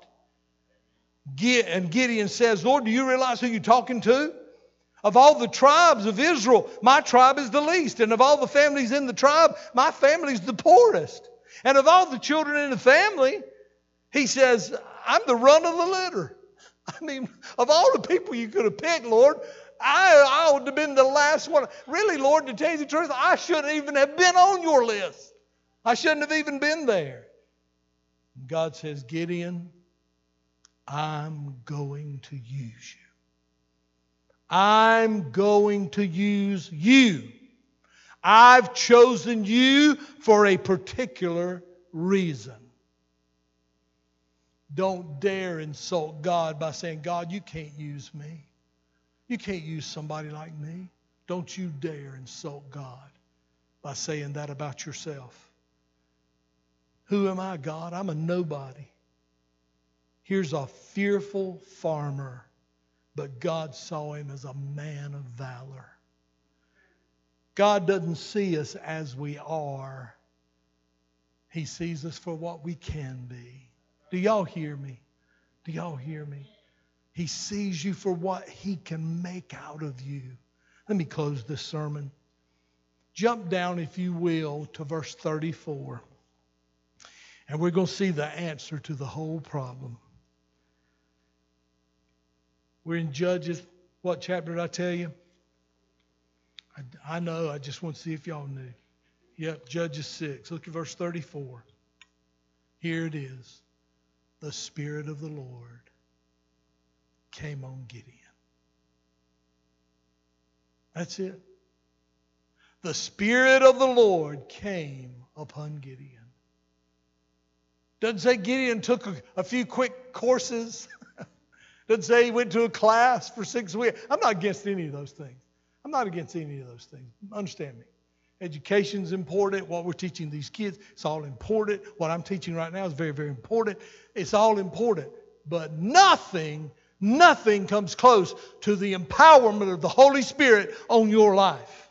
And Gideon says, Lord, do you realize who you're talking to? Of all the tribes of Israel, my tribe is the least. And of all the families in the tribe, my family's the poorest. And of all the children in the family, he says, I'm the run of the litter. I mean, of all the people you could have picked, Lord, I, I would have been the last one. Really, Lord, to tell you the truth, I shouldn't even have been on your list. I shouldn't have even been there. God says, Gideon, I'm going to use you. I'm going to use you. I've chosen you for a particular reason. Don't dare insult God by saying, God, you can't use me. You can't use somebody like me. Don't you dare insult God by saying that about yourself. Who am I, God? I'm a nobody. Here's a fearful farmer, but God saw him as a man of valor. God doesn't see us as we are, He sees us for what we can be. Do y'all hear me? Do y'all hear me? He sees you for what He can make out of you. Let me close this sermon. Jump down, if you will, to verse 34. And we're going to see the answer to the whole problem. We're in Judges. What chapter did I tell you? I, I know. I just want to see if y'all knew. Yep, Judges 6. Look at verse 34. Here it is. The Spirit of the Lord came on Gideon. That's it. The Spirit of the Lord came upon Gideon. Doesn't say Gideon took a, a few quick courses. Doesn't say he went to a class for six weeks. I'm not against any of those things. I'm not against any of those things. Understand me. Education's important. What we're teaching these kids, it's all important. What I'm teaching right now is very, very important. It's all important. But nothing, nothing comes close to the empowerment of the Holy Spirit on your life.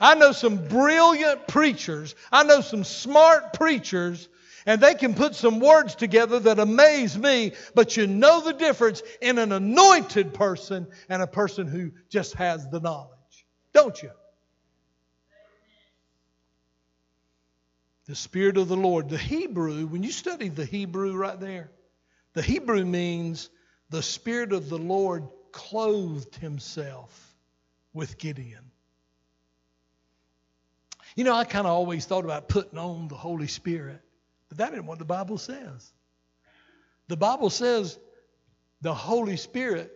I know some brilliant preachers. I know some smart preachers and they can put some words together that amaze me, but you know the difference in an anointed person and a person who just has the knowledge, don't you? The Spirit of the Lord. The Hebrew, when you study the Hebrew right there, the Hebrew means the Spirit of the Lord clothed himself with Gideon. You know, I kind of always thought about putting on the Holy Spirit but that isn't what the Bible says. The Bible says the Holy Spirit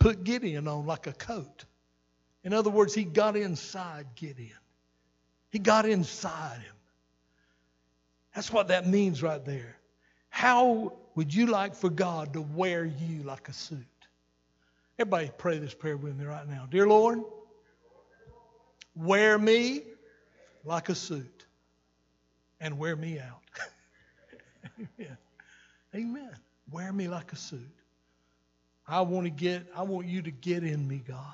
put Gideon on like a coat. In other words, he got inside Gideon, he got inside him. That's what that means right there. How would you like for God to wear you like a suit? Everybody pray this prayer with me right now. Dear Lord, wear me like a suit and wear me out. Amen. Amen. Wear me like a suit. I want to get I want you to get in me, God.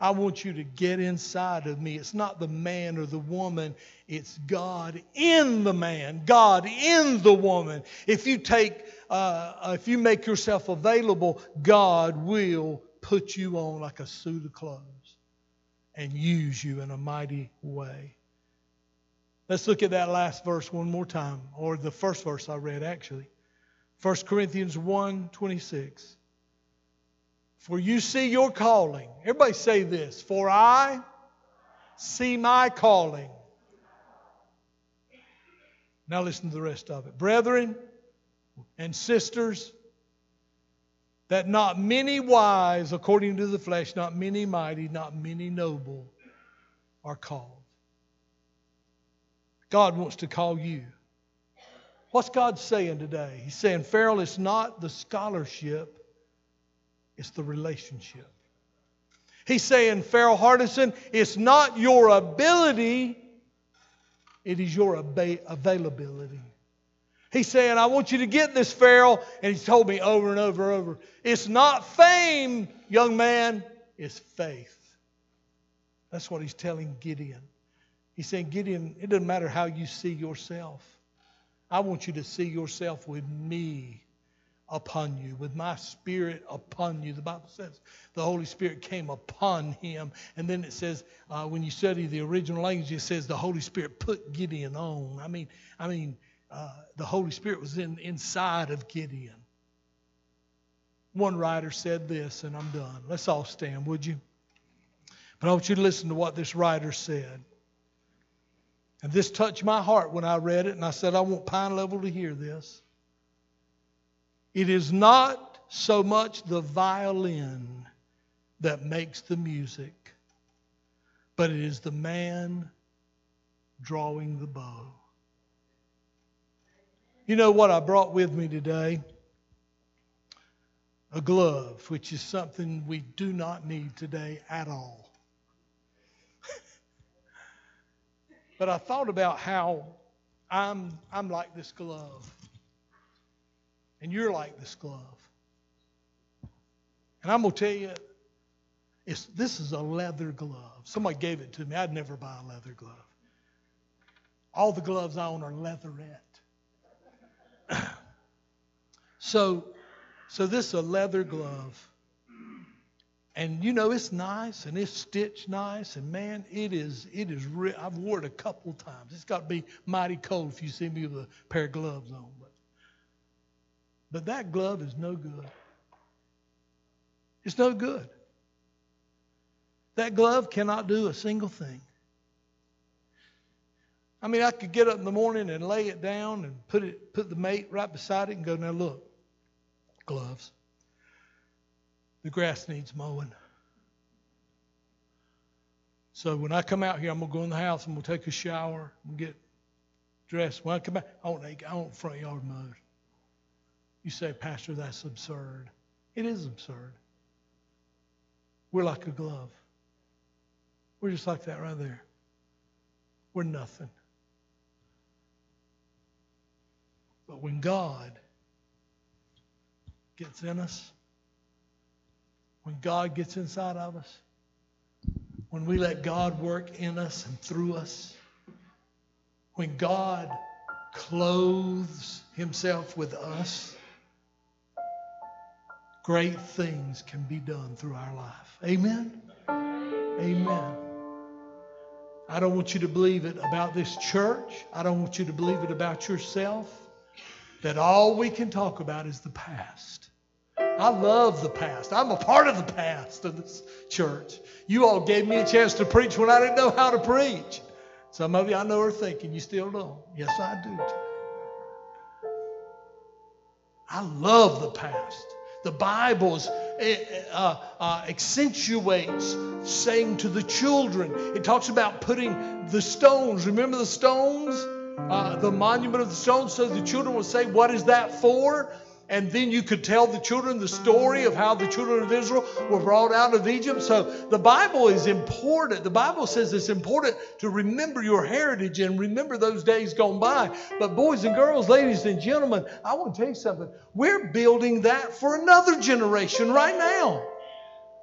I want you to get inside of me. It's not the man or the woman, it's God in the man, God in the woman. If you take, uh, if you make yourself available, God will put you on like a suit of clothes and use you in a mighty way. Let's look at that last verse one more time, or the first verse I read actually. 1 Corinthians 1 26. For you see your calling. Everybody say this. For I see my calling. Now listen to the rest of it. Brethren and sisters, that not many wise according to the flesh, not many mighty, not many noble are called. God wants to call you. What's God saying today? He's saying, Ferrell, it's not the scholarship, it's the relationship. He's saying, Ferrell Hardison, it's not your ability, it is your availability. He's saying, I want you to get this, Ferrell. And he's told me over and over and over it's not fame, young man, it's faith. That's what he's telling Gideon. He's saying, Gideon, it doesn't matter how you see yourself. I want you to see yourself with me upon you, with my spirit upon you. The Bible says the Holy Spirit came upon him. And then it says, uh, when you study the original language, it says the Holy Spirit put Gideon on. I mean, I mean, uh, the Holy Spirit was in, inside of Gideon. One writer said this, and I'm done. Let's all stand, would you? But I want you to listen to what this writer said. And this touched my heart when I read it, and I said, I want Pine Level to hear this. It is not so much the violin that makes the music, but it is the man drawing the bow. You know what I brought with me today? A glove, which is something we do not need today at all. But I thought about how I'm, I'm like this glove, and you're like this glove. And I'm going to tell you, it's, this is a leather glove. Somebody gave it to me. I'd never buy a leather glove. All the gloves I own are leatherette. so, so this is a leather glove. And you know it's nice and it's stitched nice and man, it is it is re- I've worn it a couple times. It's got to be mighty cold if you see me with a pair of gloves on. But, but that glove is no good. It's no good. That glove cannot do a single thing. I mean, I could get up in the morning and lay it down and put it, put the mate right beside it and go, now look, gloves. The grass needs mowing. So when I come out here, I'm gonna go in the house. I'm gonna take a shower. and get dressed. When I come back, I want I want front yard mowed. You say, Pastor, that's absurd. It is absurd. We're like a glove. We're just like that right there. We're nothing. But when God gets in us, when God gets inside of us, when we let God work in us and through us, when God clothes himself with us, great things can be done through our life. Amen? Amen. I don't want you to believe it about this church. I don't want you to believe it about yourself. That all we can talk about is the past. I love the past. I'm a part of the past of this church. You all gave me a chance to preach when I didn't know how to preach. Some of you I know are thinking you still don't. Yes, I do. I love the past. The Bible uh, uh, accentuates saying to the children. It talks about putting the stones. Remember the stones? Uh, the monument of the stones, so the children will say, What is that for? And then you could tell the children the story of how the children of Israel were brought out of Egypt. So the Bible is important. The Bible says it's important to remember your heritage and remember those days gone by. But, boys and girls, ladies and gentlemen, I want to tell you something. We're building that for another generation right now.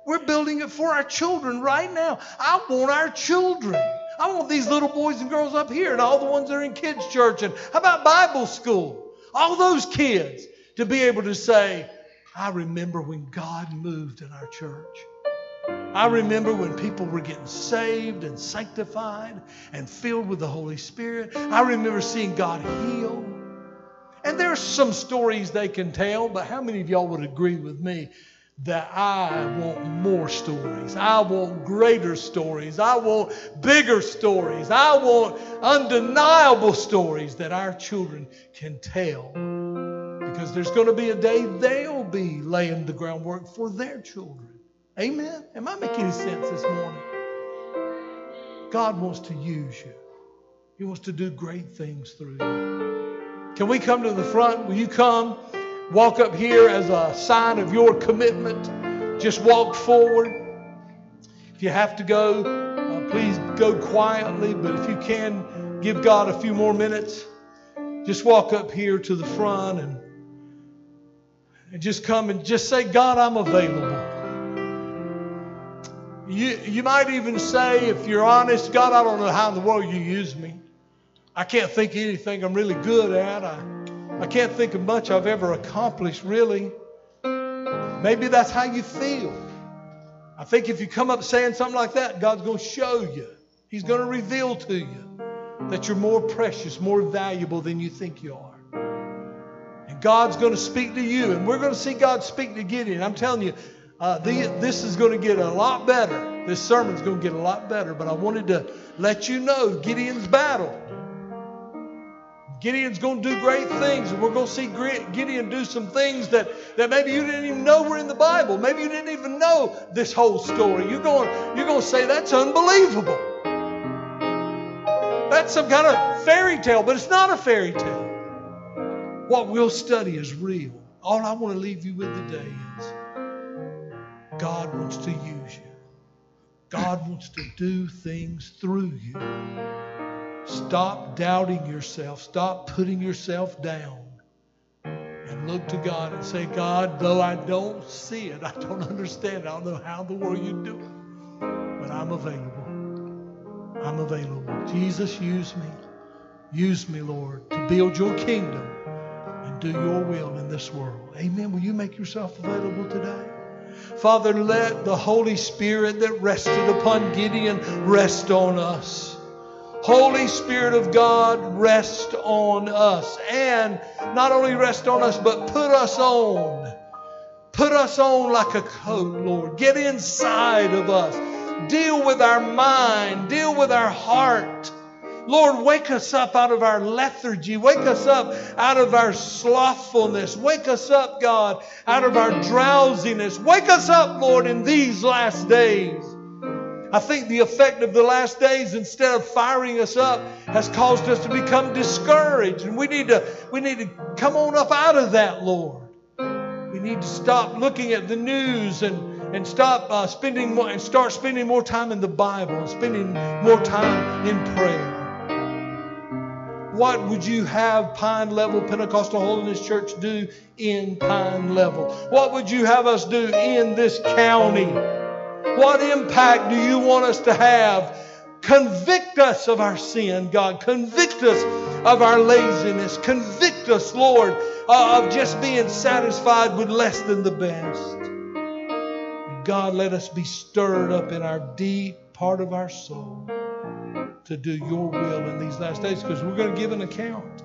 We're building it for our children right now. I want our children. I want these little boys and girls up here and all the ones that are in kids' church. And how about Bible school? All those kids to be able to say, I remember when God moved in our church. I remember when people were getting saved and sanctified and filled with the Holy Spirit. I remember seeing God heal. And there's some stories they can tell, but how many of y'all would agree with me that I want more stories? I want greater stories. I want bigger stories. I want undeniable stories that our children can tell because there's going to be a day they'll be laying the groundwork for their children. Amen? Am I making any sense this morning? God wants to use you. He wants to do great things through you. Can we come to the front? Will you come? Walk up here as a sign of your commitment. Just walk forward. If you have to go, uh, please go quietly. But if you can, give God a few more minutes. Just walk up here to the front and and just come and just say, God, I'm available. You, you might even say, if you're honest, God, I don't know how in the world you use me. I can't think of anything I'm really good at. I, I can't think of much I've ever accomplished, really. Maybe that's how you feel. I think if you come up saying something like that, God's going to show you. He's going to reveal to you that you're more precious, more valuable than you think you are. God's going to speak to you, and we're going to see God speak to Gideon. I'm telling you, uh, the, this is going to get a lot better. This sermon's going to get a lot better, but I wanted to let you know Gideon's battle. Gideon's going to do great things, and we're going to see Gideon do some things that, that maybe you didn't even know were in the Bible. Maybe you didn't even know this whole story. You're going, you're going to say, that's unbelievable. That's some kind of fairy tale, but it's not a fairy tale. What we'll study is real. All I want to leave you with today is God wants to use you. God wants to do things through you. Stop doubting yourself. Stop putting yourself down. And look to God and say, God, though I don't see it, I don't understand, I don't know how in the world you do it, but I'm available. I'm available. Jesus, use me. Use me, Lord, to build your kingdom do your will in this world. Amen. Will you make yourself available today? Father, let the Holy Spirit that rested upon Gideon rest on us. Holy Spirit of God, rest on us. And not only rest on us, but put us on. Put us on like a coat, Lord. Get inside of us. Deal with our mind. Deal with our heart. Lord, wake us up out of our lethargy. Wake us up out of our slothfulness. Wake us up, God, out of our drowsiness. Wake us up, Lord, in these last days. I think the effect of the last days, instead of firing us up, has caused us to become discouraged. And we need to, we need to come on up out of that, Lord. We need to stop looking at the news and, and stop uh, spending more and start spending more time in the Bible and spending more time in prayer. What would you have Pine Level Pentecostal Holiness Church do in Pine Level? What would you have us do in this county? What impact do you want us to have? Convict us of our sin, God. Convict us of our laziness. Convict us, Lord, uh, of just being satisfied with less than the best. God, let us be stirred up in our deep part of our soul to do your will in these last days because we're going to give an account.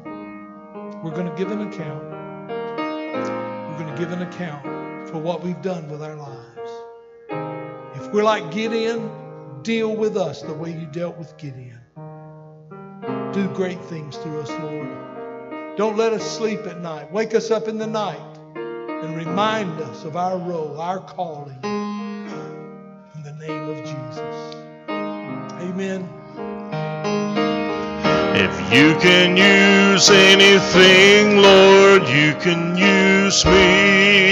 We're going to give an account. We're going to give an account for what we've done with our lives. If we're like Gideon, deal with us the way you dealt with Gideon. Do great things through us, Lord. Don't let us sleep at night. Wake us up in the night and remind us of our role, our calling. In the name of Jesus. Amen. If you can use anything, Lord, you can use me.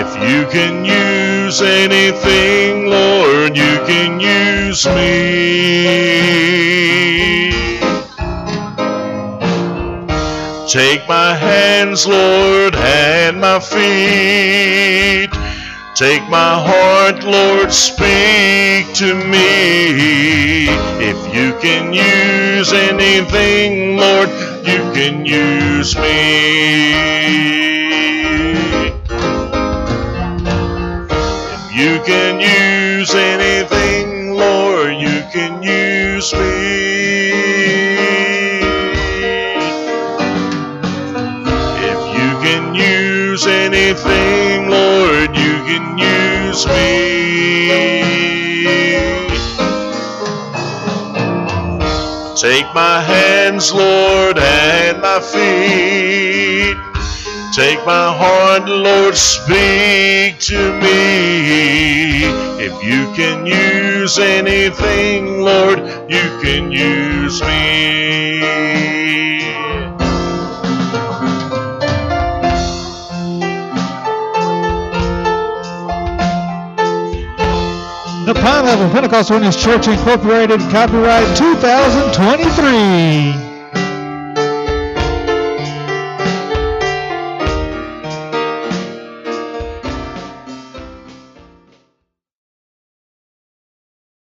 If you can use anything, Lord, you can use me. Take my hands, Lord, and my feet. Take my heart, Lord, speak to me. If you can use anything, Lord, you can use me. If you can use anything, Lord, you can use me. If you can use anything, can use me. Take my hands, Lord, and my feet. Take my heart, Lord, speak to me. If you can use anything, Lord, you can use me. The Pine Level Pentecostal Holiness Church Incorporated, copyright 2023.